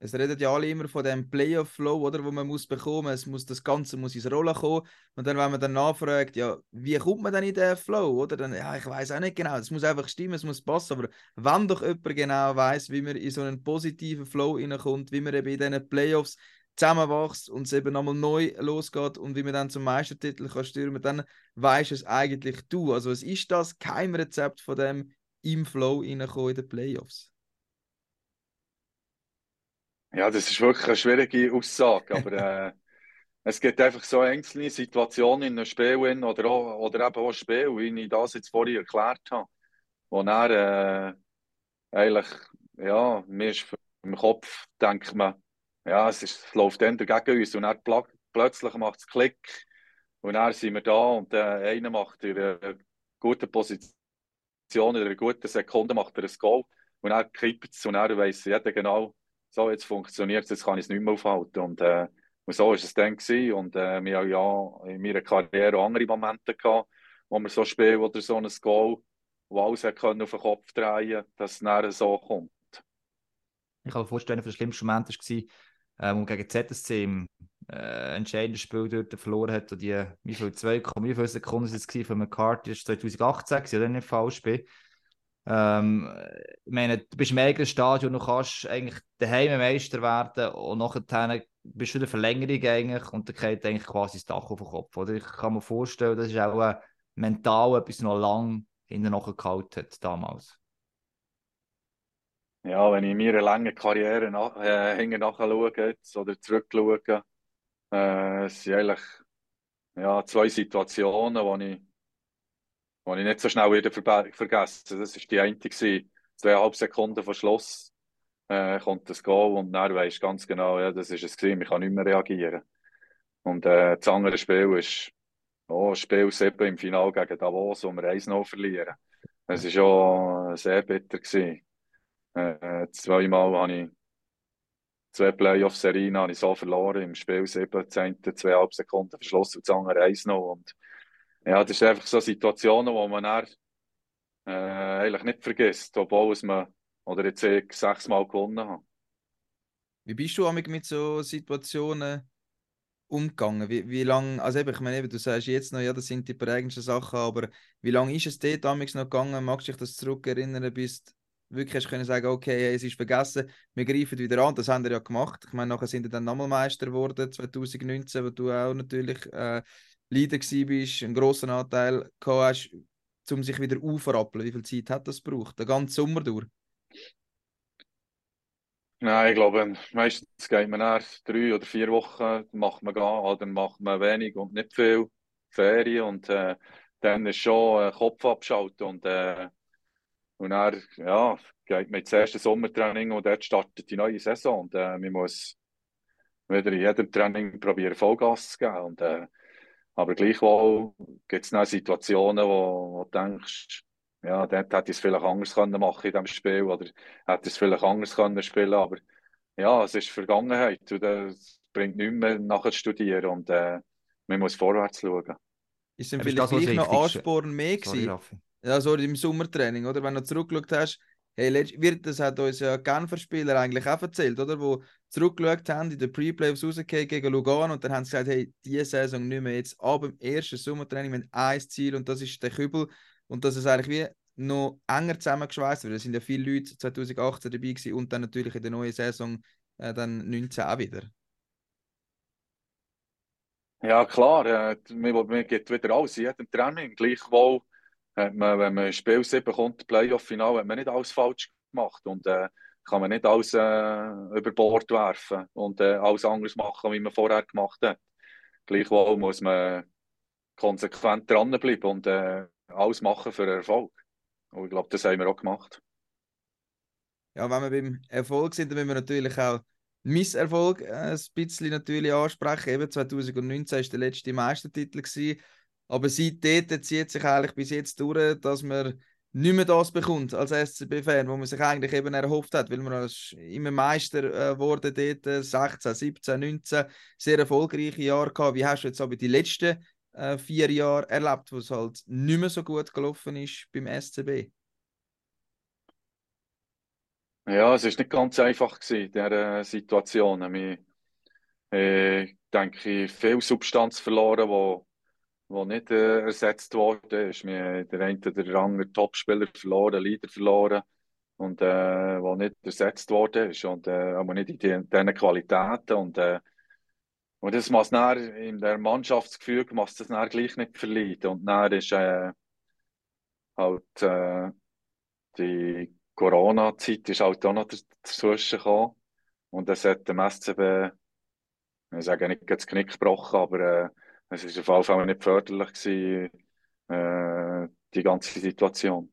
Speaker 1: es redet ja alle immer von dem Playoff-Flow, oder, wo man muss bekommen. Es muss das Ganze muss ins Rollen kommen. Und dann, wenn man dann nachfragt, ja, wie kommt man dann in den Flow, oder, dann, ja, ich weiß auch nicht genau. Es muss einfach stimmen, es muss passen. Aber wenn doch jemand genau weiß, wie man in so einen positiven Flow reinkommt, wie man eben in diesen Playoffs zusammenwächst und es eben nochmal neu losgeht und wie man dann zum Meistertitel kann stürmen, dann weiß es eigentlich du. Also was ist das Keimrezept von dem im Flow reinkommen in den Playoffs?
Speaker 3: Ja, das ist wirklich eine schwierige Aussage, aber äh, es gibt einfach so einzelne Situationen in einem Spiel oder, auch, oder eben auch Spiel, wie ich das jetzt vorhin erklärt habe, wo dann äh, eigentlich, ja, mir ist im Kopf, denkt man, ja, es, ist, es läuft dann gegen uns und dann pl plötzlich macht es Klick und dann sind wir da und äh, einer macht in einer guten Position, in einer guten Sekunde macht er ein Goal und dann kippt es und dann weiss jeder genau, so, jetzt funktioniert es, jetzt kann ich es nicht mehr aufhalten. Und, äh, und so war es dann gewesen. Und äh, wir haben ja in meiner Karriere andere Momente gehabt, wo wir so spielen oder so ein Goal, wo alles können auf den Kopf drehen dass es nachher so kommt.
Speaker 2: Ich kann mir vorstellen, für das schlimmste Moment war, äh, wo gegen ZSC im äh, entscheidenden Spiel dort verloren hat. Und die, wie viel, 2, wie viele Sekunden waren es von McCarthy? Das war 2018, oder nicht falsch bin. Ähm, ich meine, du bist im eigenen Stadion und kannst eigentlich daheim Meister werden und nachher bist du in der Verlängerung eigentlich und dann geht eigentlich quasi das Dach auf den Kopf. Oder? Ich kann mir vorstellen, das ist auch mental etwas noch lang hinten gehalten hat damals.
Speaker 3: Ja, wenn ich meiner langen Karriere nach, äh, hinten nachschaue oder zurückschaue, äh, es sind eigentlich ja, zwei Situationen, wo ich die ich nicht so schnell wieder ver vergessen. Das war die eine, zweieinhalb Sekunden vor Schluss äh, kommt das Goal und dann weisst ganz genau, ja, das ist es gewesen, ich kann nicht mehr reagieren. Und äh, das andere Spiel ist oh, Spiel 7 im Finale gegen Davos, wo wir 1-0 verlieren. Es war schon sehr bitter. Äh, zweimal habe ich zwei Playoff-Serien so verloren. Im Spiel 7, 10, zweieinhalb Sekunden verschlossen und das andere 1-0. Und ja, das sind einfach so Situationen, wo man dann, äh, eigentlich nicht vergisst, obwohl es man oder jetzt sechsmal gewonnen hat.
Speaker 1: Wie bist du mit so Situationen umgegangen? Wie, wie lange, also eben, ich meine, eben, du sagst jetzt noch, ja, das sind die prägendsten Sachen, aber wie lange ist es dort damals noch gegangen? Magst du dich das zurückerinnern, bis du wirklich hast können sagen, okay, es ist vergessen, wir greifen wieder an, das haben wir ja gemacht. Ich meine, nachher sind wir dann nochmal Meister geworden, 2019, wo du auch natürlich äh, Leader bist, einen grossen Anteil hast, um sich wieder aufrappeln. Wie viel Zeit hat das gebraucht? Den ganzen Sommer durch?
Speaker 3: Nein, ich glaube, meistens geht man nach drei oder vier Wochen, macht man gar, oder macht man wenig und nicht viel Ferien und äh, dann ist schon äh, Kopf abschalten und, äh, und dann ja, geht man ins erste Sommertraining und dort startet die neue Saison und äh, man muss wieder in jedem Training probieren Vollgas zu geben und äh, aber gleichwohl gibt es noch Situationen, wo, wo du denkst, ja, dort hätte ich es vielleicht anders können machen in diesem Spiel oder hätte es vielleicht anders können spielen aber ja, es ist Vergangenheit und es bringt nichts mehr nachher zu studieren und äh, man muss vorwärts schauen.
Speaker 1: Ist denn vielleicht gleich noch Ansporn mehr gewesen? Ja, so im Sommertraining, oder? Wenn du zurückgeschaut hast, Hey, wird, das hat uns ja Genfer Spieler eigentlich auch erzählt, oder? Wo zurückgeschaut haben, in den Pre-Playoffs rausgehen gegen Lugano und dann haben sie gesagt, hey, diese Saison nicht mehr jetzt, aber im ersten Sommertraining mit ein Ziel und das ist der Kübel und dass es eigentlich wie noch enger zusammengeschweißt wird. Es sind ja viele Leute 2018 dabei gewesen und dann natürlich in der neuen Saison äh, dann 19 auch wieder.
Speaker 3: Ja, klar, äh, man, wieder alles in jedem Training. Gleichwohl hat man, wenn man ein Spiel 7 kommt, Playoff-Final, hat man nicht alles falsch gemacht und äh, kann man nicht alles äh, über Bord werfen und äh, alles anders machen, wie man vorher gemacht hat. Gleichwohl muss man konsequent dranbleiben und äh, alles machen für Erfolg. Und ich glaube, das haben wir auch gemacht.
Speaker 1: Ja, wenn wir beim Erfolg sind, dann müssen wir natürlich auch Misserfolg äh, ein bisschen natürlich ansprechen. Eben 2019 war der letzte Meistertitel. Gewesen. Aber seitdem zieht sich eigentlich bis jetzt durch, dass man nicht mehr das bekommt als SCB-Fan, wo man sich eigentlich eben erhofft hat, weil man immer Meister äh, wurde dort, 16, 17, 19, sehr erfolgreiche Jahre gehabt. Wie hast du jetzt aber die letzten äh, vier Jahre erlebt, wo es halt nicht mehr so gut gelaufen ist beim SCB?
Speaker 3: Ja, es ist nicht ganz einfach gewesen, dieser Situation. Ich, äh, denke, viel Substanz verloren, wo wo nicht äh, ersetzt worden ist. Wir haben der eine oder Topspieler verloren, Leader verloren und äh, wo nicht ersetzt worden ist. Und äh, aber nicht in diesen Qualitäten. Und äh, und das muss dann in der Mannschaftsgefüge muss das dann gleich nicht verleiden und dann ist äh, halt äh, die Corona-Zeit ist halt auch noch dazwischen gekommen. Und das hat dem SCB ich sage nicht das Knick gebrochen, aber äh, es war auf jeden Fall nicht förderlich, gewesen, äh, die ganze Situation.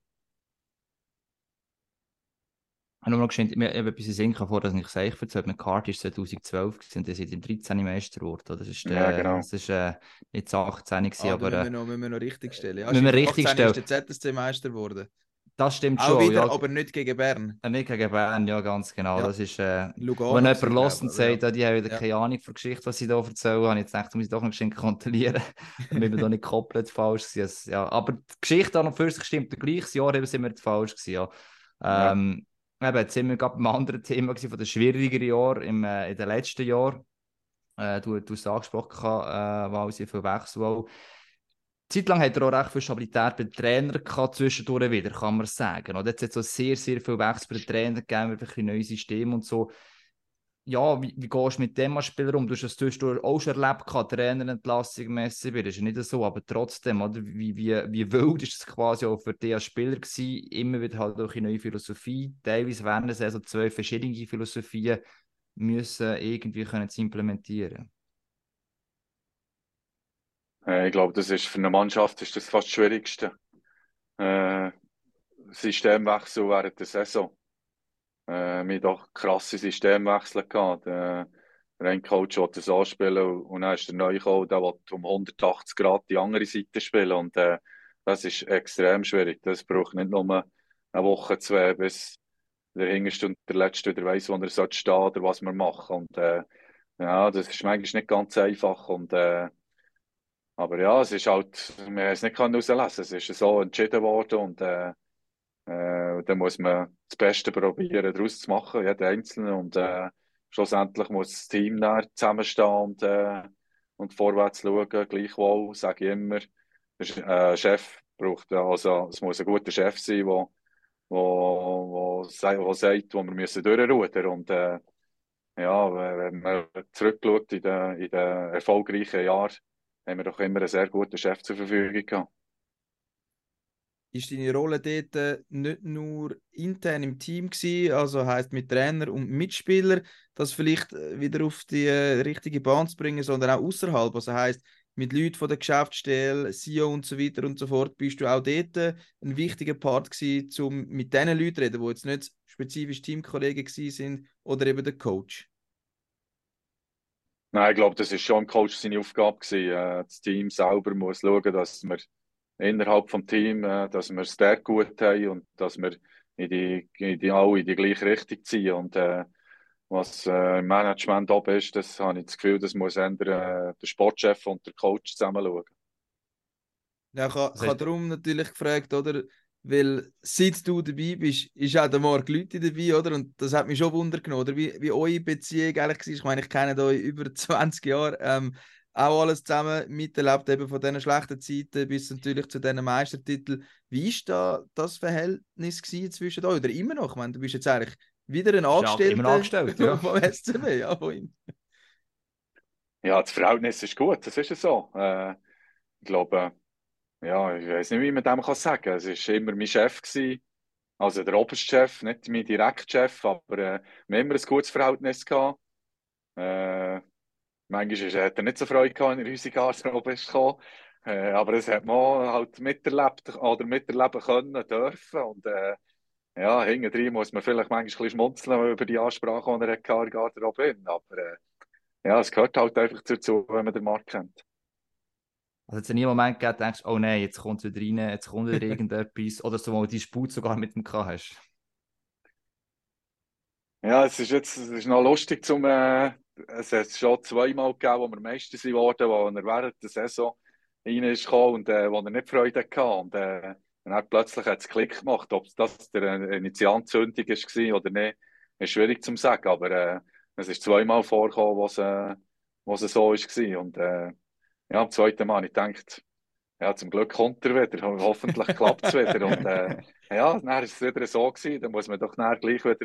Speaker 2: Ich habe noch geschehen, ich habe etwas in vor, dass ich sage, erzählt, mit Cardi ist 2012 und der sind im 13. Meister geworden. Das ist, äh, ja, genau. das ist äh, nicht 18 gewesen, ah, aber...
Speaker 1: Müssen wir, noch, müssen wir noch richtig stellen. Ja,
Speaker 2: müssen wir richtig stellen.
Speaker 1: ist der ZSC Meister geworden.
Speaker 2: Das stimmt
Speaker 1: auch
Speaker 2: schon.
Speaker 1: Wieder, ja. aber nicht gegen Bern.
Speaker 2: Äh, nicht gegen Bern, ja, ganz genau. Ja. Das ist, äh, Lugano wenn jemand los und sagt, ja. die haben wieder ja. keine Ahnung von Geschichte, was sie da erzählen, habe ich jetzt gedacht, muss ich doch noch geschenkt kontrollieren, damit wir da nicht komplett falsch sind. Ja, aber die Geschichte an und für sich stimmt. Im gleichen Jahr eben sind wir falsch gewesen, ja. Ähm, eben, jetzt sind wir gerade beim anderen Thema von den schwierigeren Jahren im, äh, in den letzten Jahren. Äh, du, du hast es angesprochen, äh, weil sie viel Wechsel. Zeitlang hat er auch recht viel Stabilität bei den Trainern gehabt, zwischendurch wieder, kann man sagen. Oder jetzt hat es so sehr, sehr viel Wechsel bei den Trainern gegeben, ein neues System und so ja, wie, wie gehst du mit dem Spieler um? Du hast es zwischendurch auch schon erlebt, Trainerentlassung, Messi, das ist nicht so, aber trotzdem, oder? Wie, wie, wie wild ist es quasi auch für dich als Spieler gewesen? Immer wieder halt durch eine neue Philosophie, teilweise werden es also zwei verschiedene Philosophien müssen irgendwie können zu implementieren.
Speaker 3: Äh, ich glaube, das ist für eine Mannschaft ist das fast das Schwierigste. Äh, Systemwechsel während der Saison äh, wir doch krasse Systemwechsel gehabt. Der eine Coach wollte so spielen und dann ist der gekommen, der wollte um 180 Grad die andere Seite spielen und äh, das ist extrem schwierig. Das braucht nicht nur eine Woche, zwei, bis der Hinterste und der Letzte wieder weiss, wo er stehen oder was wir machen. Und äh, ja, das ist manchmal nicht ganz einfach und äh, aber ja, es ist halt, wir haben es nicht herauslesen Es ist so entschieden worden und äh, äh, dann muss man das Beste probieren, daraus zu machen, jeder Einzelne. Und äh, schlussendlich muss das Team zusammenstehen und, äh, und vorwärts schauen. Gleichwohl sage ich immer, der äh, Chef braucht, also es muss ein guter Chef sein, der wo, wo, wo sagt, wo wir müssen durchrudern und äh, ja, wenn man zurückschaut in den, in den erfolgreichen Jahren, haben wir doch immer einen sehr guten Chef zur Verfügung gehabt
Speaker 1: ist deine Rolle dort äh, nicht nur intern im Team gewesen, also heißt mit Trainer und Mitspieler, das vielleicht äh, wieder auf die äh, richtige Bahn zu bringen, sondern auch außerhalb, also heißt mit Leuten von der Geschäftsstelle, CEO und so weiter und so fort, bist du auch dort ein wichtiger Part gewesen, um mit diesen Leuten zu reden, die jetzt nicht spezifisch Teamkollegen sind oder eben der Coach.
Speaker 3: Nein, ich glaube, das ist schon ein Coach seine Aufgabe gewesen. Das Team selber muss schauen, dass wir innerhalb des Teams, äh, dass wir es sehr gut haben und dass wir in die, in die, alle in die gleiche Richtung ziehen. Und äh, was äh, im Management oben ist, das habe ich das Gefühl, das muss ändern, äh, der Sportchef und der Coach zusammen schauen.
Speaker 1: Ja, ich habe, darum natürlich gefragt, oder? Weil seit du dabei bist, ist auch der Marc Leute dabei, oder? Und das hat mich schon Wunder genommen, oder? Wie, wie eure Beziehung eigentlich war. Ich meine, ich kenne euch über 20 Jahre. Ähm, auch alles zusammen miterlebt, eben von diesen schlechten Zeiten bis natürlich zu diesen Meistertiteln. Wie war da das Verhältnis zwischen euch? Oder immer noch? Ich meine, du bist jetzt eigentlich wieder ein Angestellter
Speaker 2: immer angestellt, ja.
Speaker 1: vom SCB, ja, von ihm.
Speaker 3: Ja, das Verhältnis ist gut, das ist ja so. Äh, ich glaube, ja, ich weiß nicht, wie man dem kann sagen. Es war immer mein Chef gewesen, also der Oberstchef, nicht mein Direktchef, aber äh, wir haben immer ein gutes Verhältnis gehabt. Äh, Manchmal hat er nicht so Freude gehabt, in unsere Garderobe ist gekommen. Äh, aber das hat man halt miterlebt oder miterleben können, dürfen. Und äh, ja, hinten muss man vielleicht manchmal ein schmunzeln über die Ansprache, die er in der Garderobe. Aber äh, ja, es gehört halt einfach dazu, wenn man den Markt kennt.
Speaker 2: Also jetzt in jedem Moment gegeben, denkst oh nein, jetzt kommt wieder rein, jetzt kommt wieder irgendetwas, oder so, wo du die Sput sogar mit dem K hast.
Speaker 3: Ja, es ist jetzt es ist noch lustig zum, äh, es hat schon zweimal gegeben, wo wir Meister geworden wo er während der Saison rein ist und äh, wo er nicht Freude hatte. Und äh, dann plötzlich hat es Klick gemacht. Ob das der Initialzündung war oder nicht, ist schwierig zu sagen. Aber äh, es ist zweimal vorgekommen, wo es, äh, so war. Und äh, ja, am zweiten Mal, ich dachte, ja, zum Glück kommt er wieder. Hoffentlich klappt es wieder. Und äh, ja, dann ist es wieder so gewesen. Dann muss man doch gleich wieder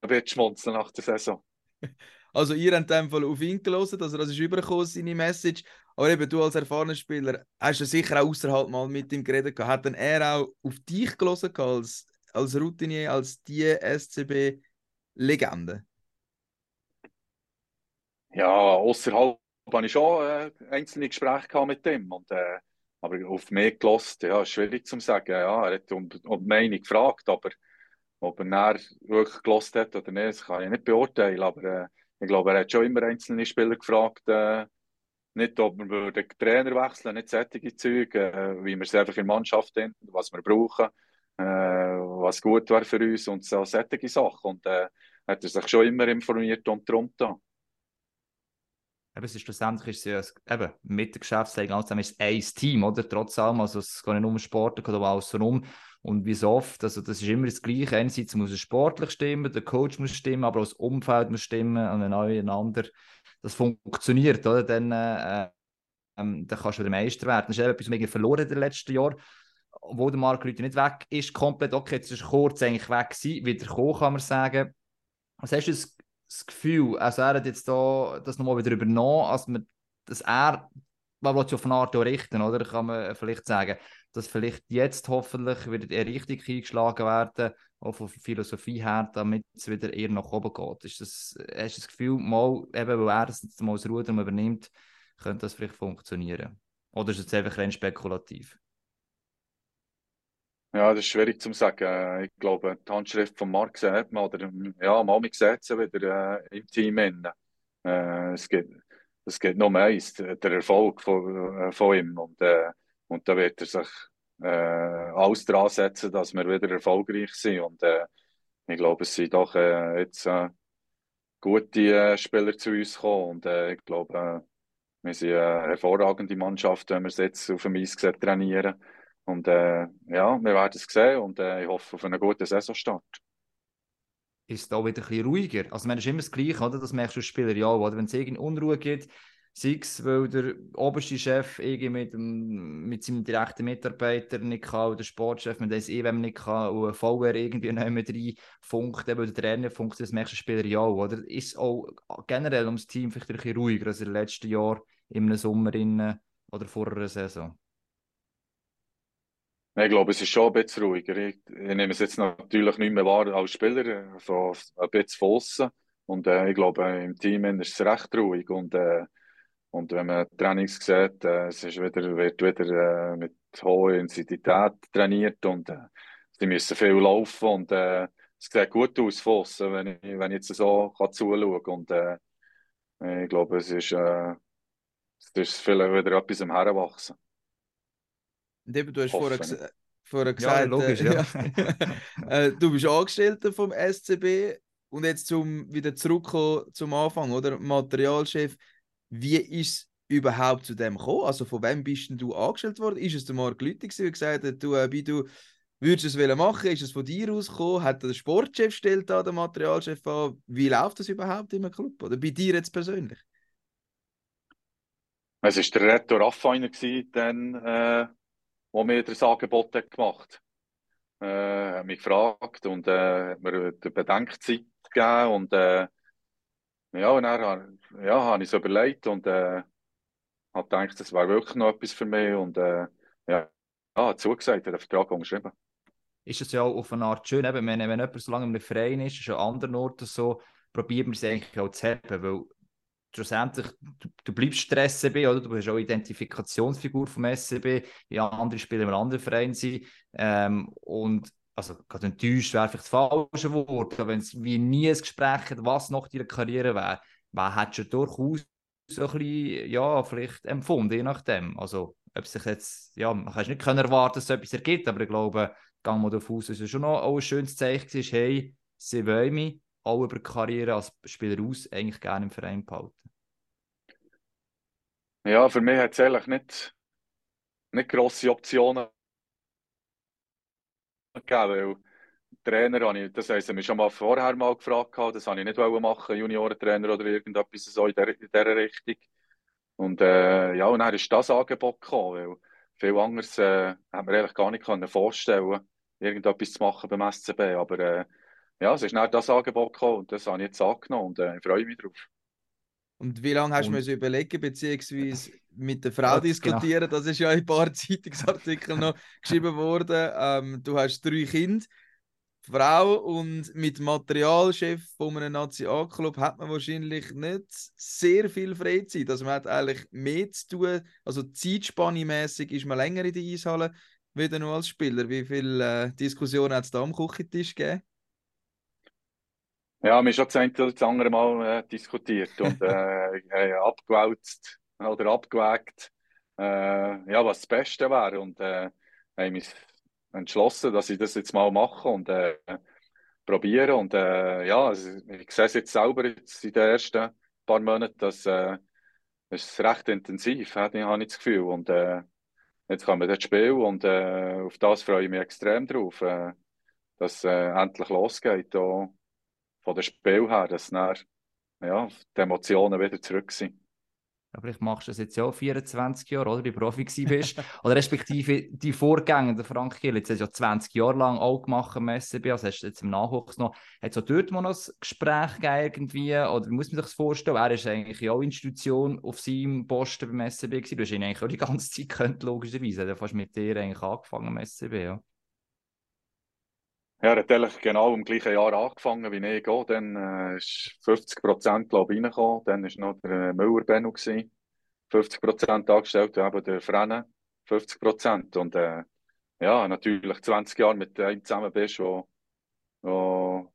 Speaker 3: ein bisschen schmunzeln nach der Saison.
Speaker 1: Also ihr habt in dem Fall auf ihn gelesen, also das ist übergekommen, seine Message. Aber eben du als erfahrener Spieler hast ja sicher auch außerhalb mal mit ihm geredet. Hat dann er auch auf dich gelesen als, als Routinier, als die SCB-Legende?
Speaker 3: Ja, außerhalb habe ich schon äh, einzelne Gespräche mit ihm. Und, äh, aber auf mich gelost, ja, schwierig zu sagen. Ja, er hat um, um Meinung gefragt, aber ob er wirklich gelost hat oder nicht, das kann ich nicht beurteilen. Aber äh, ich glaube, er hat schon immer einzelne Spieler gefragt, äh, nicht, ob wir den Trainer wechseln, nicht solche Züge, äh, wie wir es einfach in der Mannschaft haben, was wir brauchen, äh, was gut wäre für uns und so solche Sachen. Und äh, hat er sich schon immer informiert und darum da.
Speaker 2: Eben, es ist schlussendlich ist es ja, eben, mit der Geschäftsleitung alles ist es ein Team, oder? Trotz allem, also es geht nicht nur um Sport, es geht auch außenrum. Und wie so oft, also das ist immer das Gleiche. Einerseits muss es sportlich stimmen, der Coach muss stimmen, aber auch das Umfeld muss stimmen und wenn einander das funktioniert, oder? Dann, äh, ähm, dann kannst du wieder Meister werden. Das ist etwas, was wir verloren in den letzten Jahren wo der Marc Rüthi nicht weg ist, komplett, okay, jetzt ist kurz eigentlich weg gewesen, wieder kommen, kann man sagen. Was hast du das, das Gefühl, also er hat jetzt da das nochmal wieder übernommen, als man, dass er, man will auf eine Art richten, oder? Kann man vielleicht sagen, dass vielleicht jetzt hoffentlich wieder eine Richtung eingeschlagen werden, auch von Philosophie her, damit es wieder eher nach oben geht. Ist das, hast du das Gefühl, mal, eben, weil er das jetzt mal das Ruder übernimmt, könnte das vielleicht funktionieren? Oder ist es einfach rein spekulativ?
Speaker 3: Ja, das ist schwierig zu sagen. Ich glaube, die Handschrift von Marc sieht man, oder ja, Mami sieht sie wieder äh, im Team. Äh, es, geht, es geht nur eins, der Erfolg von, äh, von ihm. Und, äh, und da wird er sich äh, alles dran setzen, dass wir wieder erfolgreich sind. Und äh, ich glaube, es sind doch äh, jetzt äh, gute äh, Spieler zu uns gekommen. Und äh, ich glaube, äh, wir sind eine hervorragende Mannschaft, wenn wir es jetzt auf dem Eis trainieren. Und äh, ja, wir werden es sehen und äh, ich hoffe auf einen guten Saisonstart.
Speaker 2: Ist es da wieder ein bisschen ruhiger? Also, man ist immer das Gleiche, oder? Das merkst du als Spieler ja auch, oder? Wenn es irgendwie Unruhe gibt, sei es, weil der oberste Chef irgendwie mit, mit seinem direkten Mitarbeiter nicht kann, oder der Sportchef mit dem EWM nicht kann, und VR irgendwie nicht mehr rein funkt, eben der Trainer funkt, das merkst du als Spieler ja auch, oder? Ist auch generell ums Team vielleicht ein bisschen ruhiger als den letzten Jahren, im Sommer in, oder vor einer Saison?
Speaker 3: Ich glaube, es ist schon ein bisschen ruhiger. Ich, ich nehme es jetzt natürlich nicht mehr wahr als Spieler, von ein bisschen von außen. Und äh, ich glaube, im Team ist es recht ruhig. Und, äh, und wenn man Trainings sieht, äh, es ist wieder, wird wieder äh, mit hoher Intensität trainiert und äh, sie müssen viel laufen. Und äh, es sieht gut aus von wenn ich, wenn ich jetzt so kann zuschauen kann. Und äh, ich glaube, es ist, äh, es ist vielleicht wieder etwas am Heranwachsen.
Speaker 1: Und eben, du hast vorher, vorher gesagt,
Speaker 2: ja, logisch, äh, ja.
Speaker 1: äh, du bist Angestellter vom SCB und jetzt zum wieder zurückkommen zum Anfang, oder? Materialchef, wie ist es überhaupt zu dem gekommen? Also von wem bist denn du angestellt worden? Ist es der Marc Lüthi, der gesagt hat, du, äh, wie du würdest es machen Ist es von dir ausgekommen? Hat der Sportchef stellt da den Materialchef an? Wie läuft das überhaupt im Club? Oder bei dir jetzt persönlich?
Speaker 3: Es war der Reto Raffiner, dann, äh, wo mir das Angebot hat gemacht hat. Äh, mich gefragt und äh, hat mir die Bedenkzeit gegeben und äh, ja, und dann ja, habe ich es überlegt und äh, habe gedacht, das wäre wirklich noch etwas für mich und äh, ja, ja, zugesagt, hat den Vertrag unterschrieben.
Speaker 2: Ist es ja auch auf eine Art schön, eben, wenn, wenn jemand so lange im Verein ist, ist an anderen Orten so, probiert man es eigentlich auch zu haben, weil schlussendlich, du, du bleibst Stress SCB, oder? Du bist auch Identifikationsfigur vom SCB, wie andere Spieler im anderen Verein sind. Ähm, und also gerade enttäuscht wäre vielleicht das falsche Wort, wenn es wie nie ein Gespräch hat, was nach deiner Karriere wäre, wer hättest du durchaus so ein bisschen, ja, vielleicht empfunden, je nachdem. Also, ob sich jetzt, ja, man kann nicht können erwarten, dass es etwas ergibt, aber ich glaube, gang mal davon aus, dass es schon noch ein schönes Zeichen ist, hey, sie wollen mich, auch über die Karriere als Spieler aus eigentlich gerne im Verein behalten?
Speaker 3: Ja, für mich hat es eigentlich nicht, nicht grosse Optionen gegeben, weil Trainer habe ich, das heisst, mich schon mal vorher mal gefragt, das habe ich nicht machen, Juniorentrainer oder irgendetwas so in, der, in dieser Richtung. Und äh, ja, und dann ist das Angebot gekommen, weil viel anderes äh, hat man eigentlich gar nicht können vorstellen irgendetwas zu machen beim SCB, aber äh, ja, es ist dann das Angebot gekommen und das habe ich jetzt angenommen und äh, ich freue mich drauf.
Speaker 1: Und wie lange hast du mir überlegen, beziehungsweise mit der Frau ja, diskutieren? Genau. Das ist ja in ein paar Zeitungsartikeln noch geschrieben worden. Ähm, du hast drei Kinder, Frau und mit Materialchef von einem Nationalclub hat man wahrscheinlich nicht sehr viel Freizeit. Also man hat eigentlich mehr zu tun. Also zeitspannemäßig ist man länger in der Eishalle wieder nur als Spieler. Wie viele äh, Diskussionen hat es da am Küchentisch gegeben?
Speaker 3: Ja, wir haben schon das eine oder das andere Mal äh, diskutiert und äh, äh, abgewälzt oder abgewägt, äh, ja, was das Beste wäre. Und äh, haben mich entschlossen, dass ich das jetzt mal mache und äh, probiere. Und äh, ja, also ich sehe es jetzt selber jetzt in den ersten paar Monaten, dass, äh, es ist recht intensiv, habe ich das Gefühl. Und äh, jetzt kommen wir das Spiel und äh, auf das freue ich mich extrem drauf, äh, dass äh, endlich losgeht, auch von dem Spiel her, dass dann, ja, die Emotionen wieder zurück sind.
Speaker 2: Ja, vielleicht machst du das jetzt ja 24 Jahre, oder? Wie Profi bist. oder respektive die Vorgänger, der Frank Gill, jetzt hast du ja 20 Jahre lang auch gemacht im SCB, also hast du jetzt im Nachwuchs noch, hat es auch dort mal noch ein Gespräch gegeben irgendwie, oder wie muss man sich das vorstellen? Er ist eigentlich auch Institution auf seinem Posten beim SCB gewesen, du hast ihn eigentlich auch die ganze Zeit gekannt, logischerweise, er hat fast mit dir eigentlich angefangen im SCB, ja.
Speaker 3: Ja, er hat eigentlich genau im gleichen Jahr angefangen wie ich auch. Dann äh, ist 50 Prozent, glaube ich, reingekommen. Dann war noch der Müller Benno. 50 Prozent angestellt, eben der Frenne 50 Prozent. Und äh, ja, natürlich 20 Jahre mit einem zusammen bist, wo, wo,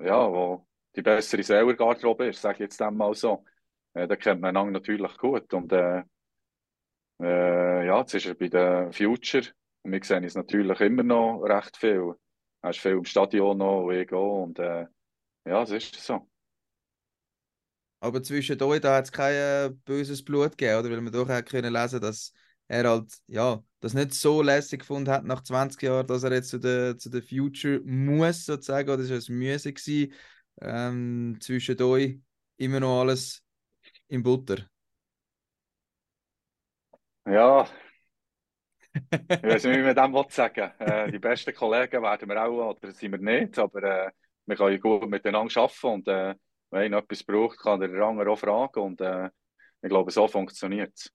Speaker 3: ja, wo die bessere Seelergarderobe ist, sage ich jetzt einmal so. Äh, da kennt man einander natürlich gut. Und äh, äh, ja, jetzt ist er bei den Future. Und wir sehen es natürlich immer noch recht viel. Er ist viel im Stadion noch, wo ich gehe. Und äh, ja, es ist so.
Speaker 1: Aber zwischen euch da hat es kein äh, böses Blut gegeben, oder? Weil man doch können lesen, dass er halt, ja, das nicht so lässig gefunden hat nach 20 Jahren, dass er jetzt zu der, zu der Future muss, sozusagen, oder das war ein Müsse gewesen. Ähm, zwischen euch immer noch alles in Butter.
Speaker 3: Ja, ich weiß nicht, wie man dem sagen äh, Die besten Kollegen werden wir auch, oder sind wir nicht, aber äh, wir können gut miteinander arbeiten und äh, wenn einer etwas braucht, kann der andere auch fragen und äh, ich glaube, so funktioniert es.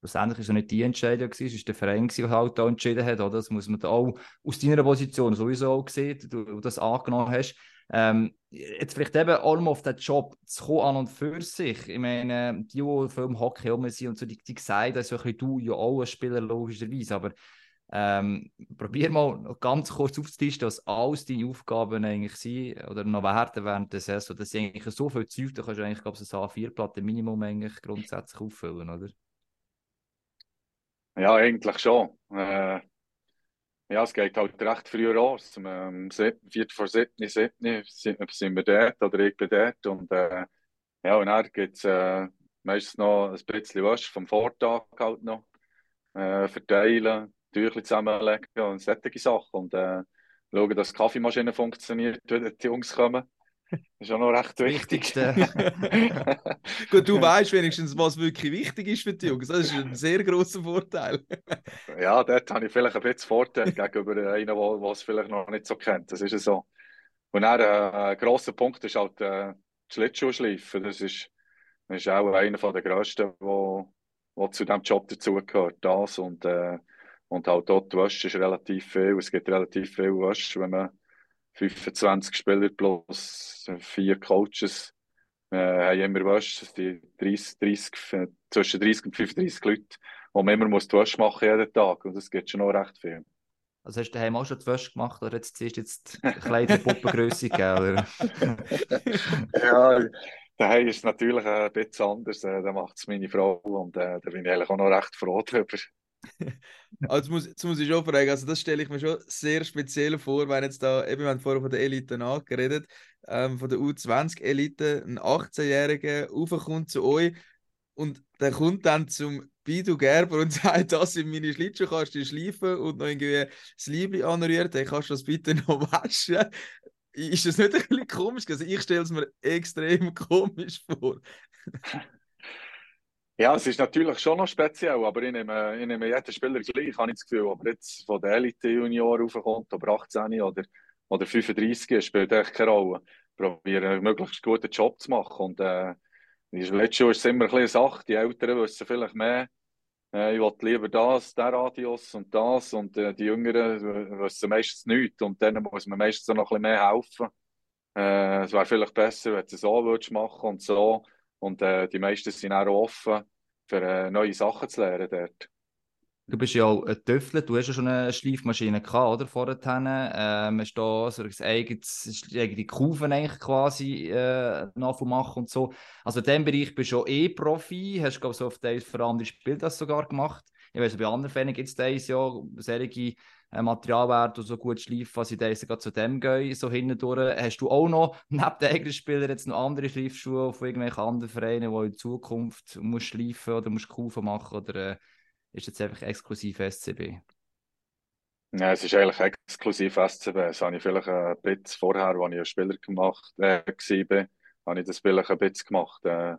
Speaker 2: Schlussendlich war es nicht die Entscheidung, es war der Verein, der halt da entschieden hat. Oder? Das muss man auch aus deiner Position sowieso auch sehen, du das angenommen hast. Ähm, jetzt vielleicht eben mal auf den Job zu kommen an und für sich. Ich meine, die, die viel im Hockey rum sind und so, die, die sagen, das ist du ja auch ein Spieler, logischerweise, aber ähm, probier mal ganz kurz aufzulisten, was alles deine Aufgaben eigentlich sind oder noch werden während der Saison. Das sind eigentlich so viel Zeug, da kannst du eigentlich, glaube ich, ein A4-Platte Minimum eigentlich grundsätzlich auffüllen, oder?
Speaker 3: Ja, eigentlich schon. Äh, ja, es geht halt recht früh raus. Um Viertel vor sieben, sieben sind, wir dort oder ich bin dort. Und, äh, ja, und dann gibt es äh, meistens noch ein bisschen was vom Vortag halt noch äh, verteilen Tücher zusammenlegen und solche Sachen. Und äh, schauen, dass die Kaffeemaschine funktioniert, wenn die Jungs kommen. Das ist auch noch recht wichtig.
Speaker 1: Gut, du weißt wenigstens, was wirklich wichtig ist für die Jungs. Das ist ein sehr großer Vorteil.
Speaker 3: ja, dort habe ich vielleicht ein bisschen Vorteil gegenüber einem, der es vielleicht noch nicht so kennt. Das ist so. Und dann, äh, ein grosser Punkt ist halt äh, das Schlittschuhschleifen. Das ist, das ist auch einer der grössten, der zu diesem Job dazugehört. Das und äh, und halt dort Wäsche ist relativ viel. Es gibt relativ viel Wäsche, wenn man 25 Spieler plus vier Coaches äh, haben immer Wäsche. Die 30, 30, zwischen 30 und 35 Leute, wo man immer muss die Wäsche machen jeden Tag. Und das gibt schon noch recht viel.
Speaker 2: Also hast du daheim auch schon die Wäsche gemacht oder jetzt du jetzt kleine Puppengröße gegeben?
Speaker 3: ja, daheim ist es natürlich ein bisschen anders. Äh, da macht es meine Frau und äh, da bin ich eigentlich auch noch recht froh drüber.
Speaker 1: also jetzt muss, ich schon fragen, also das stelle ich mir schon sehr speziell vor, wenn jetzt da, eben wir haben vorher von der Elite nachgeredet, ähm, von der U20-Elite, ein 18-Jähriger raufkommt zu euch und der kommt dann zum Bidu Gerber und sagt, das sind meine Schlittschuhe, kannst schleifen und noch irgendwie das Liebling anrühren, dann kannst du das bitte noch waschen. Ist das nicht ein bisschen komisch? Also ich stelle es mir extrem komisch vor.
Speaker 3: Ja, es ist natürlich schon noch speziell, aber ich nehme, ich nehme jeden Spieler gleich, habe ich das Gefühl. Aber jetzt von der Elite-Junior raufkommt, oder 18 oder, oder 35, spielt echt keine Rolle. Probieren, einen möglichst guten Job zu machen. Und äh, letztes Jahr ist es immer ein bisschen Sache. Die Älteren wissen vielleicht mehr. Äh, ich will lieber das, der Radius und das. Und äh, die Jüngeren wissen meistens nichts. Und dann muss man meistens noch ein bisschen mehr helfen. Äh, es wäre vielleicht besser, wenn du es so würdest machen und so. Und äh, die meisten sind auch offen, für äh, neue Sachen zu lernen dort.
Speaker 2: Du bist ja auch ein Töffler, du hast ja schon eine Schleifmaschine gehabt, oder? Vorher ähm, hast da so ein eigenes, eigene Kufen eigentlich quasi äh, nachmachen und so. Also in diesem Bereich bist du schon eh Profi, hast glaube so auf der für andere Spiel das sogar gemacht. Ich weiß, bei anderen Fällen gibt es das ja, solche Materialwert und so gut schleifen, was ich denke, zu dem gehen, so hinten durch. Hast du auch noch neben den eigenen Spielern jetzt noch andere Schleifschuhe von irgendwelchen anderen Vereinen, die in Zukunft musst schleifen oder musst kaufen machen oder äh, ist jetzt einfach exklusiv SCB?
Speaker 3: Ja, es ist eigentlich exklusiv SCB. Das habe ich vielleicht ein bisschen vorher, als ich Spieler gemacht äh, war, habe ich das vielleicht ein bisschen gemacht. Äh,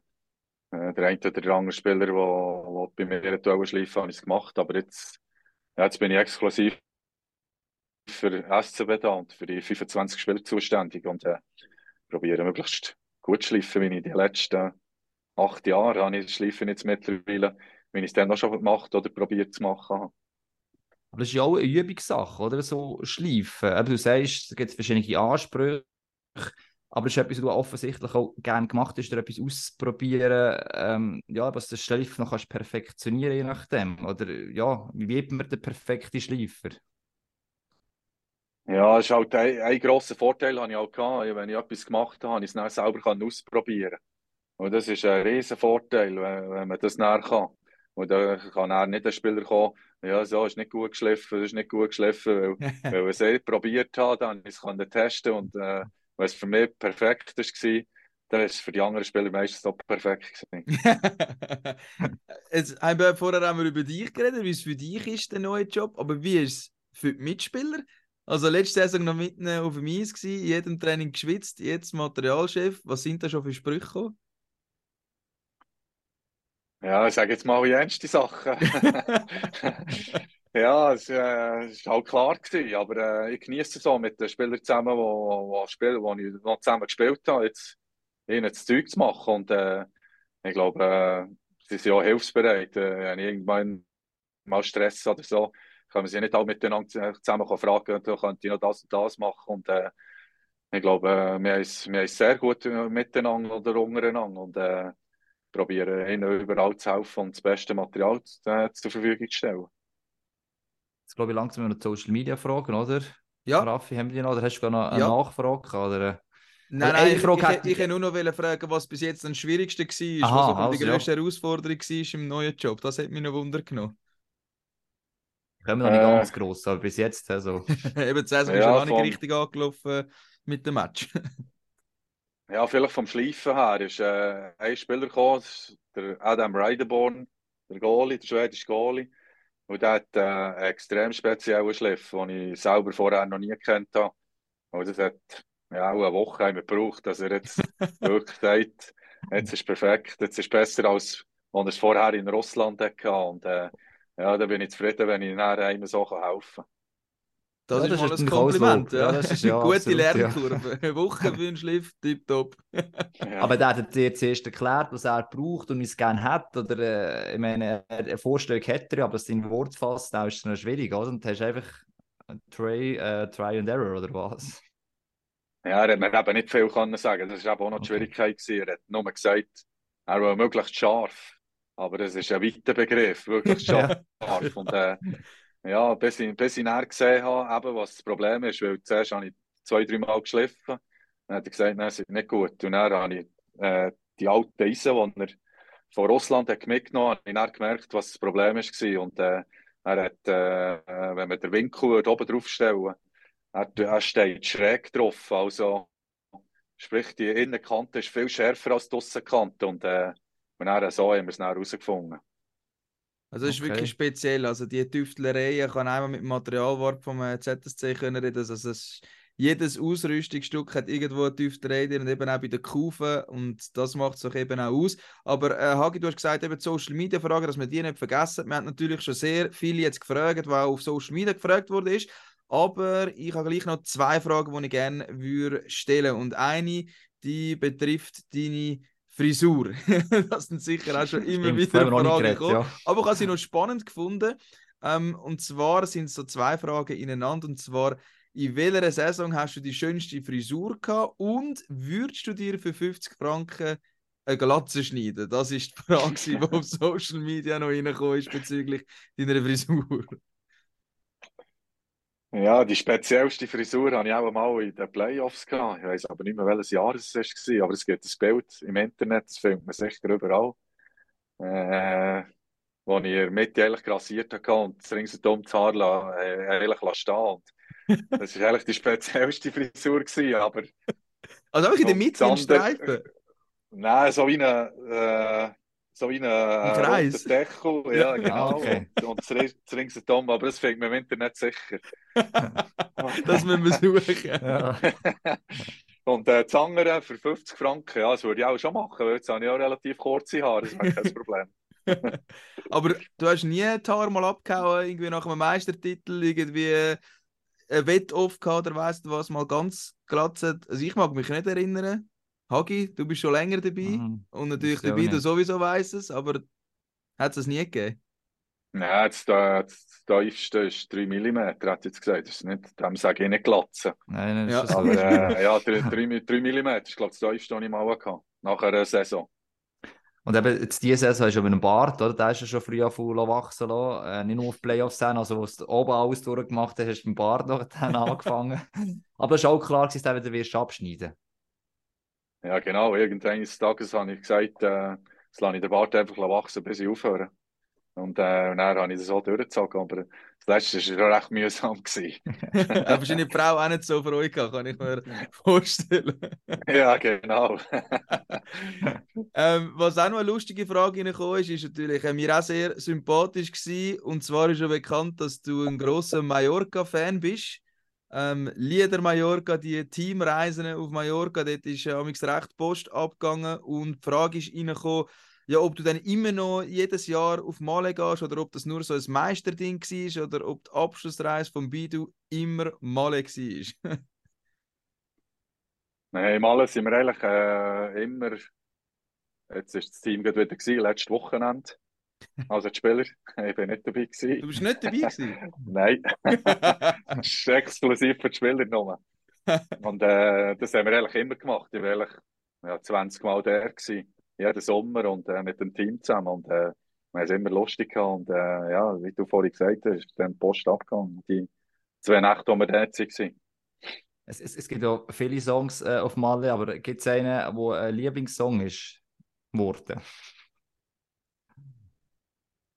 Speaker 3: äh, der eine oder der andere Spieler, der bei mir schleifen, habe ich es gemacht. Aber jetzt, jetzt bin ich exklusiv für SCB da und für die 25 Spieler zuständig und äh, probiere möglichst gut zu schleifen, wie ich die letzten acht Jahre habe ich Schleifen jetzt mittlerweile, wie ich es dann auch schon gemacht oder probiert zu machen
Speaker 2: Aber das ist ja auch eine Übungssache, oder? So schleifen. Aber du sagst, es gibt verschiedene Ansprüche. Aber es ist etwas, was du offensichtlich auch gerne gemacht hast, etwas auszuprobieren, ähm, ja, was das Schleifen noch kannst perfektionieren je nachdem. Oder ja, wie wird man den perfekten Schleifer?
Speaker 3: Ja, das ist halt ein, ein grosser Vorteil, habe ich auch gehabt. Wenn ich etwas gemacht habe, habe ich es dann selber ausprobieren Und das ist ein riesen Vorteil, wenn, wenn man das näher kann. Und da kann er nicht ein Spieler kommen, ja, so ist nicht gut geschliffen, das ist nicht gut geschliffen, weil, weil er es eh probiert hat, dann ich es testen und äh, wenn es für mich perfekt war, dann ist es für die anderen Spieler meistens auch perfekt
Speaker 1: Jetzt haben wir vorher haben wir über dich geredet, wie es für dich ist, der neue Job, aber wie ist es für die Mitspieler? Also letzte Saison noch mitten auf dem Eis gewesen, jedem Training geschwitzt, jetzt Materialchef. Was sind da schon für Sprüche gekommen?
Speaker 3: Ja, ich sage jetzt mal ernste Sachen. Ja, es war äh, halt klar, gewesen, aber äh, ich genieße es so mit den Spielern zusammen, wo, wo, spielen, wo ich noch zusammen gespielt habe, jetzt ihnen das Zeug zu machen. Und äh, ich glaube, äh, sie sind auch hilfsbereit. Äh, wenn ich irgendwann mal Stress oder so, können wir sie nicht alle miteinander zusammen fragen, da könnte ich noch das und das machen. Und äh, ich glaube, äh, wir haben es, wir haben es sehr gut miteinander oder untereinander und äh, probieren ihnen überall zu helfen und das beste Material äh, zur Verfügung zu stellen.
Speaker 2: Jetzt glaube ich langsam noch Social Media Fragen, oder?
Speaker 1: Ja.
Speaker 2: Raffi, haben wir noch? Oder hast du noch eine ja. Nachfrage? Oder?
Speaker 1: Nein, nein, ich, ich, ich, ich nur noch fragen, was bis jetzt das Schwierigste war, Aha, was so also, die größte ja. Herausforderung war im neuen Job. Das hat mich noch Wunder genommen.
Speaker 2: Können wir noch nicht äh, ganz gross, aber bis jetzt. Also.
Speaker 1: Eben, die Saison ja, ist ja noch nicht richtig angelaufen mit dem Match.
Speaker 3: ja, vielleicht vom Schleifen her ist äh, ein Spieler gekommen, der Adam Rideborn, der Goalie, der schwedische Goalie. Und der hat äh, einen extrem speziellen Schliff, den ich selber vorher noch nie gekannt habe. Und das hat ja, auch eine Woche gebraucht, dass er jetzt wirklich sagt, jetzt ist perfekt, jetzt ist besser als als er es vorher in Russland hatte. Und äh, ja, da bin ich zufrieden, wenn ich nachher einem so helfen kann.
Speaker 1: Das, ja, ist das ist ein Kompliment. Ja. ja. das ist ja, Gute absolut, Lernkurve. Ja. Eine Woche für einen Schliff, tipptopp.
Speaker 2: ja. Aber der hat dir zuerst erklärt, was er braucht und wie es gerne hat. Oder äh, ich meine, eine Vorstellung hätte er, aber das in Wort fasst, da ist es noch schwierig. Oder? Und du hast einfach try, uh, try and Error oder was?
Speaker 3: Ja, er hat mir eben nicht viel können sagen. Das war auch noch die Schwierigkeit. Gewesen. Er hat nur gesagt, er will möglichst scharf. Aber das ist ein weiter Begriff, wirklich scharf. und, äh, ja, bis ich, bis ich näher gesehen habe, eben, was das Problem ist, weil zuerst habe ich zwei, drei Mal geschliffen. Dann hat er gesagt, nein, ist nicht gut. Und dann habe ich äh, die alten Eisen, die er von Russland hat mitgenommen hat, habe ich dann gemerkt, was das Problem war. Und äh, er hat, äh, wenn man den Winkel oben drauf stellen er, er steht schräg drauf. Also, sprich, die Innenkante ist viel schärfer als die Aussenkante. Und, äh, und dann, so haben wir es dann herausgefunden.
Speaker 1: Also das okay. ist wirklich speziell. Also die Tüftlerei kann einmal mit dem Materialwart vom äh, ZSC können reden. Also es, jedes Ausrüstungsstück hat irgendwo eine Tüftlerei und eben auch bei den Kufen und das macht es auch eben auch aus. Aber äh, Hagi, du hast gesagt, eben die Social Media Fragen, dass wir die nicht vergessen. Wir haben natürlich schon sehr viele jetzt gefragt, weil auf Social Media gefragt wurde ist. Aber ich habe gleich noch zwei Fragen, die ich gerne würde stellen. Und eine, die betrifft deine Frisur. das sind sicher auch schon immer Stimmt, wieder Fragen gekommen. Ja. Aber ich habe sie noch spannend gefunden. Ähm, und zwar sind es so zwei Fragen ineinander. Und zwar, in welcher Saison hast du die schönste Frisur gehabt und würdest du dir für 50 Franken eine Glatze schneiden? Das ist die Frage, die auf Social Media noch reingekommen ist bezüglich deiner Frisur.
Speaker 3: Ja, die speziellste Frisur hatte ich auch mal in den Playoffs gehabt. Ich weiß aber nicht mehr, welches Jahr es war, aber es gibt ein Bild im Internet, das findet man sicher überall. Äh, wo ich in der Mitte eigentlich grassiert habe und das ringsum das Haar la, äh, eigentlich stehen und das war eigentlich die speziellste Frisur, gewesen, aber...
Speaker 1: Also auch in der Mitte ein Streifen?
Speaker 3: Nein, so wie eine... Äh, so wie ein, ein
Speaker 1: Kreis.
Speaker 3: Deckel, ja, genau. Okay. Und, das ringsum, aber das fängt mir im Internet sicher.
Speaker 1: das müssen wir suchen. Ja.
Speaker 3: und äh, das andere für 50 Franken, ja, das würde ich auch schon machen, weil jetzt habe ich auch relativ kurze Haare, das wäre kein Problem.
Speaker 1: aber du hast nie ein Haar mal abgehauen, irgendwie nach einem Meistertitel, irgendwie ein Wettoff gehabt oder weißt du was, mal ganz glatt. Also ich mag mich nicht erinnern. Hagi, du bist schon länger dabei mhm. und natürlich dabei, du sowieso weißt es, aber hat es nie gegeben?
Speaker 3: Nein, das, das, das tiefste ist 3 mm, hat jetzt gesagt. Das ist nicht, dem sage ich nicht glatzen.
Speaker 2: Nein, nein, das
Speaker 3: ja. Aber äh, ja, 3, 3, 3 mm ist, glaube ich, das tiefste, was ich mal hatte, nach einer Saison.
Speaker 2: Und eben jetzt diese Saison ist ja mit einem Bart, oder? Der ist ja schon früh auf faul wachsen lassen. Äh, nicht nur auf Playoffs sein, also was du oben alles durchgemacht hast, hast du mit dem Bart noch dann angefangen. Aber es war auch klar, dass du wieder wirst abschneiden
Speaker 3: ja, genau. Irgendwann eines Tages habe ich gesagt, äh, lasse ich den Bart einfach wachsen, bis ich aufhöre. Und, äh, und dann habe ich das auch durchgezogen. Aber das letzte war recht mühsam.
Speaker 1: da wahrscheinlich die Frau auch nicht so Freude gehabt, kann ich mir vorstellen.
Speaker 3: ja, genau.
Speaker 1: ähm, was auch noch eine lustige Frage reingekommen ist, ist natürlich, äh, mir auch sehr sympathisch gewesen. Und zwar ist schon bekannt, dass du ein großer Mallorca-Fan bist. Ähm, Lieder Mallorca, die Teamreisen auf Mallorca, dort ist äh, recht Post abgegangen und die Frage ist reingekommen, ja, ob du dann immer noch jedes Jahr auf Male gehst oder ob das nur so ein Meisterding war oder ob die Abschlussreise von Bidu immer Male war.
Speaker 3: Nein, Male sind wir eigentlich äh, immer. Jetzt war das Team gerade wieder gewesen, letztes Wochenende. Also die Spieler, ich bin nicht dabei gewesen.
Speaker 1: Du bist nicht dabei gewesen?
Speaker 3: Nein. das ist exklusiv für die Spieler nur. Und äh, das haben wir eigentlich immer gemacht. Ich war eigentlich ja, 20 Mal der gewesen, jeden Sommer und äh, mit dem Team zusammen. Und äh, wir haben es immer lustig gehabt. Und äh, ja, wie du vorhin gesagt hast, ist dann die Post abgegangen. Die zwei Nächte, wo wir da waren.
Speaker 2: Es, es, es gibt ja viele Songs äh, auf Malle, aber gibt es einen, der ein Lieblingssong ist geworden?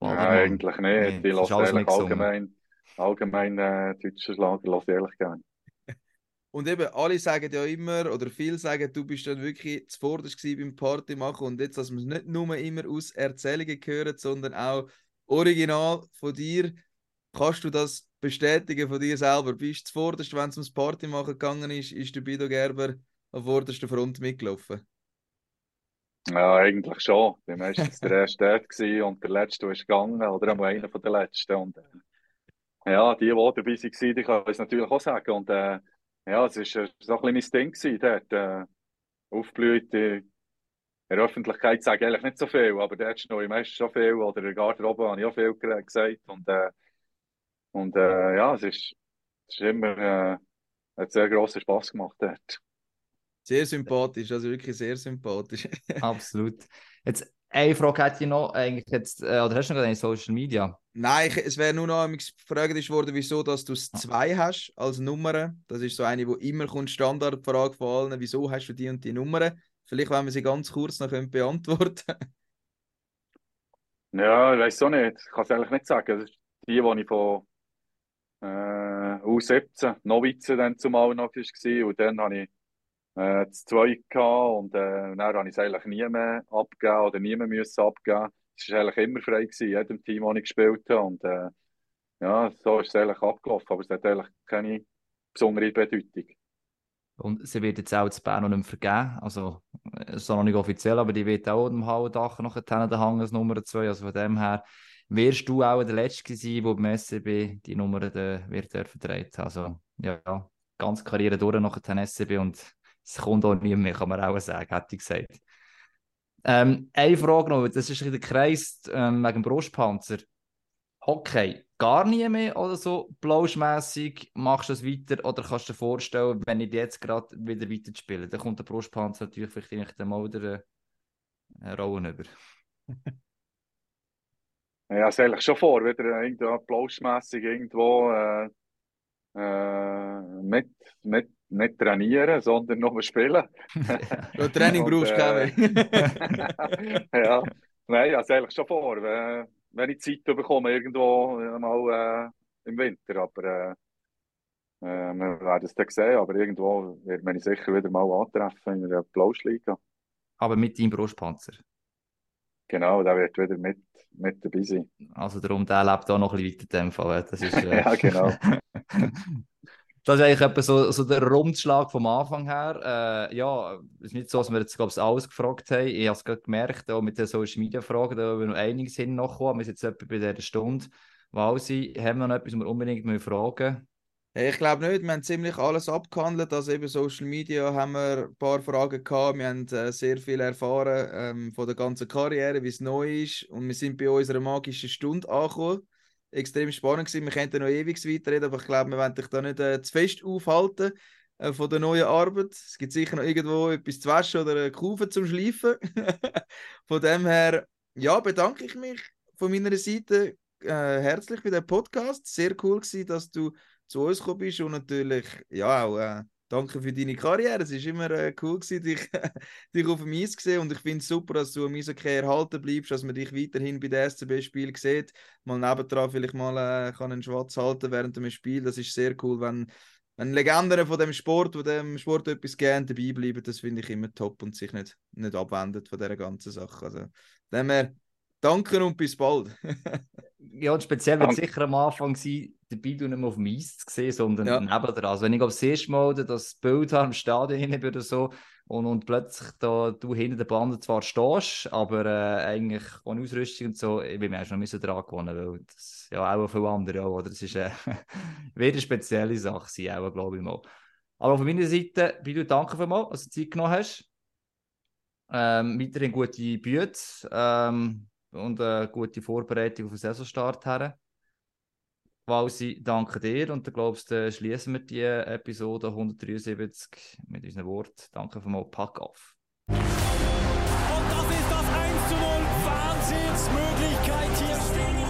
Speaker 3: Nein, eigentlich nicht. Nee, ich lasse ehrlich allgemein, allgemein äh, deutschen Schlager lasse ich ehrlich gerne.
Speaker 1: Und eben, alle sagen ja immer, oder viele sagen, du bist dann wirklich zuvorderst beim Party machen und jetzt, dass man es nicht nur immer aus Erzählungen hören, sondern auch original von dir. Kannst du das bestätigen von dir selber? Bist du zuvorderst, wenn es ums Party machen gegangen ist, ist der Bido Gerber auf vorderster Front mitgelaufen?
Speaker 3: Ja, eigentlich schon. Ich war meistens der erste dort und der letzte ist gegangen, oder einmal einer von den letzten. Und, äh, ja, die, die dabei waren, die können es natürlich auch sagen. Und äh, ja, es war so ein bisschen mein Ding dort. Äh, aufblüht in der Öffentlichkeit sage ich eigentlich nicht so viel, aber dort ist noch meistens schon viel. Oder in der Garderobe habe ich auch viel gesagt. Und, äh, und äh, ja, es ist, es ist immer äh, hat sehr grossen Spass gemacht dort.
Speaker 1: Sehr sympathisch, also wirklich sehr sympathisch.
Speaker 2: Absolut. Jetzt eine Frage hätte ich noch, eigentlich jetzt, äh, oder hast du noch eine Social Media?
Speaker 1: Nein, ich, es wäre nur noch gefragt worden, wieso dass du es ah. zwei hast als Nummer. Das ist so eine, die immer kommt, Standardfrage von allen, wieso hast du die und die Nummer? Vielleicht, wenn wir sie ganz kurz noch beantworten
Speaker 3: Ja, ich weiß auch nicht. Ich kann es eigentlich nicht sagen. Das ist die, die ich von äh, U17, Novize dann zumal noch war. Und dann habe ich äh, das zwei gehabt und äh, dann habe ich es eigentlich nie mehr abgegeben oder nie mehr müssen abgeben. Es war eigentlich immer frei gewesen, jedem Team, das ich gespielt habe und äh, ja, so ist es eigentlich abgelaufen, aber es hat eigentlich keine besondere Bedeutung.
Speaker 2: Und sie wird jetzt auch zu Bern noch nicht vergeben, also ist noch nicht offiziell, aber die wird auch im Hauendach noch den Hang als Nummer 2, also von dem her wirst du auch der Letzte sein, der beim SCB die Nummer wird vertreten. Also ja, ganz Karriere durch nach dem SCB und es kommt auch nie mehr, kann man auch sagen, hätte ich gesagt. Ähm, eine Frage noch, das ist der Kreis ähm, wegen dem Brustpanzer. Hockey, gar nie mehr oder so blauschmässig machst du es weiter oder kannst du dir vorstellen, wenn ich jetzt gerade wieder weiter spiele, dann kommt der Brustpanzer natürlich vielleicht in mal wieder eine Rolle über.
Speaker 3: ja, es eigentlich schon vor, wieder irgendwo blauschmässig irgendwo äh, äh, mit, mit nicht trainieren, sondern nur spielen.
Speaker 1: ja, Training brauchst du äh,
Speaker 3: ja, nein, also eigentlich schon vor. Wenn, wenn ich Zeit bekomme, irgendwo mal äh, im Winter. Aber äh, äh, wir werden es dann sehen. Aber irgendwo wird man sicher wieder mal antreffen in der Blauschliga.
Speaker 2: Aber mit deinem Brustpanzer?
Speaker 3: Genau, der wird wieder mit, mit dabei sein.
Speaker 2: Also darum, der lebt auch noch ein bisschen weiter in dem Fall. Das ist,
Speaker 3: äh... ja, genau.
Speaker 2: das ist eigentlich so, so der Rundschlag vom Anfang her. Äh, ja, es ist nicht so, dass wir jetzt, glaube ich, alles gefragt haben. Ich habe es gerade gemerkt, auch mit den Social Media Fragen, da haben wir noch einiges hin noch kommen. Wir sind jetzt etwa bei dieser Stunde. Walsi, haben wir noch etwas, was wir unbedingt fragen
Speaker 1: ich glaube nicht, wir haben ziemlich alles abgehandelt. Also eben Social Media haben wir ein paar Fragen gehabt. Wir haben äh, sehr viel erfahren ähm, von der ganzen Karriere, wie es neu ist. Und wir sind bei unserer magischen Stunde angekommen. Extrem spannend gewesen. Wir könnten noch ewig weiterreden, aber ich glaube, wir wollen dich da nicht äh, zu fest aufhalten äh, von der neuen Arbeit. Es gibt sicher noch irgendwo etwas zu waschen oder eine Kufe zum Schleifen. von dem her, ja, bedanke ich mich von meiner Seite äh, herzlich für den Podcast. Sehr cool gewesen, dass du zu uns gekommen bist und natürlich, ja, auch äh, danke für deine Karriere. Es war immer äh, cool, gewesen, dich, dich auf dem Eis zu sehen und ich finde es super, dass du am Eishockey erhalten bleibst, dass man dich weiterhin bei den SCB-Spielen sieht. Mal nebendran vielleicht mal äh, kann einen Schwarz halten während dem Spiel. Das ist sehr cool, wenn, wenn Legenden von dem Sport, von dem Sport etwas gerne dabei bleiben. Das finde ich immer top und sich nicht, nicht abwendet von dieser ganzen Sache. Also, dem danke und bis bald.
Speaker 2: ja, und speziell wird sicher am Anfang sein, dabei nicht mehr auf dem Eis zu sehen, sondern ja. nebendran. Also wenn ich das erste Mal das Bild habe im Stadion hinten oder so und, und plötzlich da du hinter der Bande zwar stehst, aber äh, eigentlich ohne Ausrüstung und so, ich bin mir schon müssen dran gewonnen, weil das ja auch viele andere auch, oder? Das ist äh, eine spezielle Sache sein, auch, glaube ich mal. Aber von meiner Seite, bitte danke für mal, dass du Zeit genommen hast. Ähm, weiterhin gute Büte ähm, und eine gute Vorbereitung auf den Saisonstart her. Walsi, danke dir und dann glaubst du, schließen wir die Episode 173 mit unseren Worten. Danke für mal, pack auf. Und das ist das 1 zu 0. Wahnsinnsmöglichkeit hier stehen.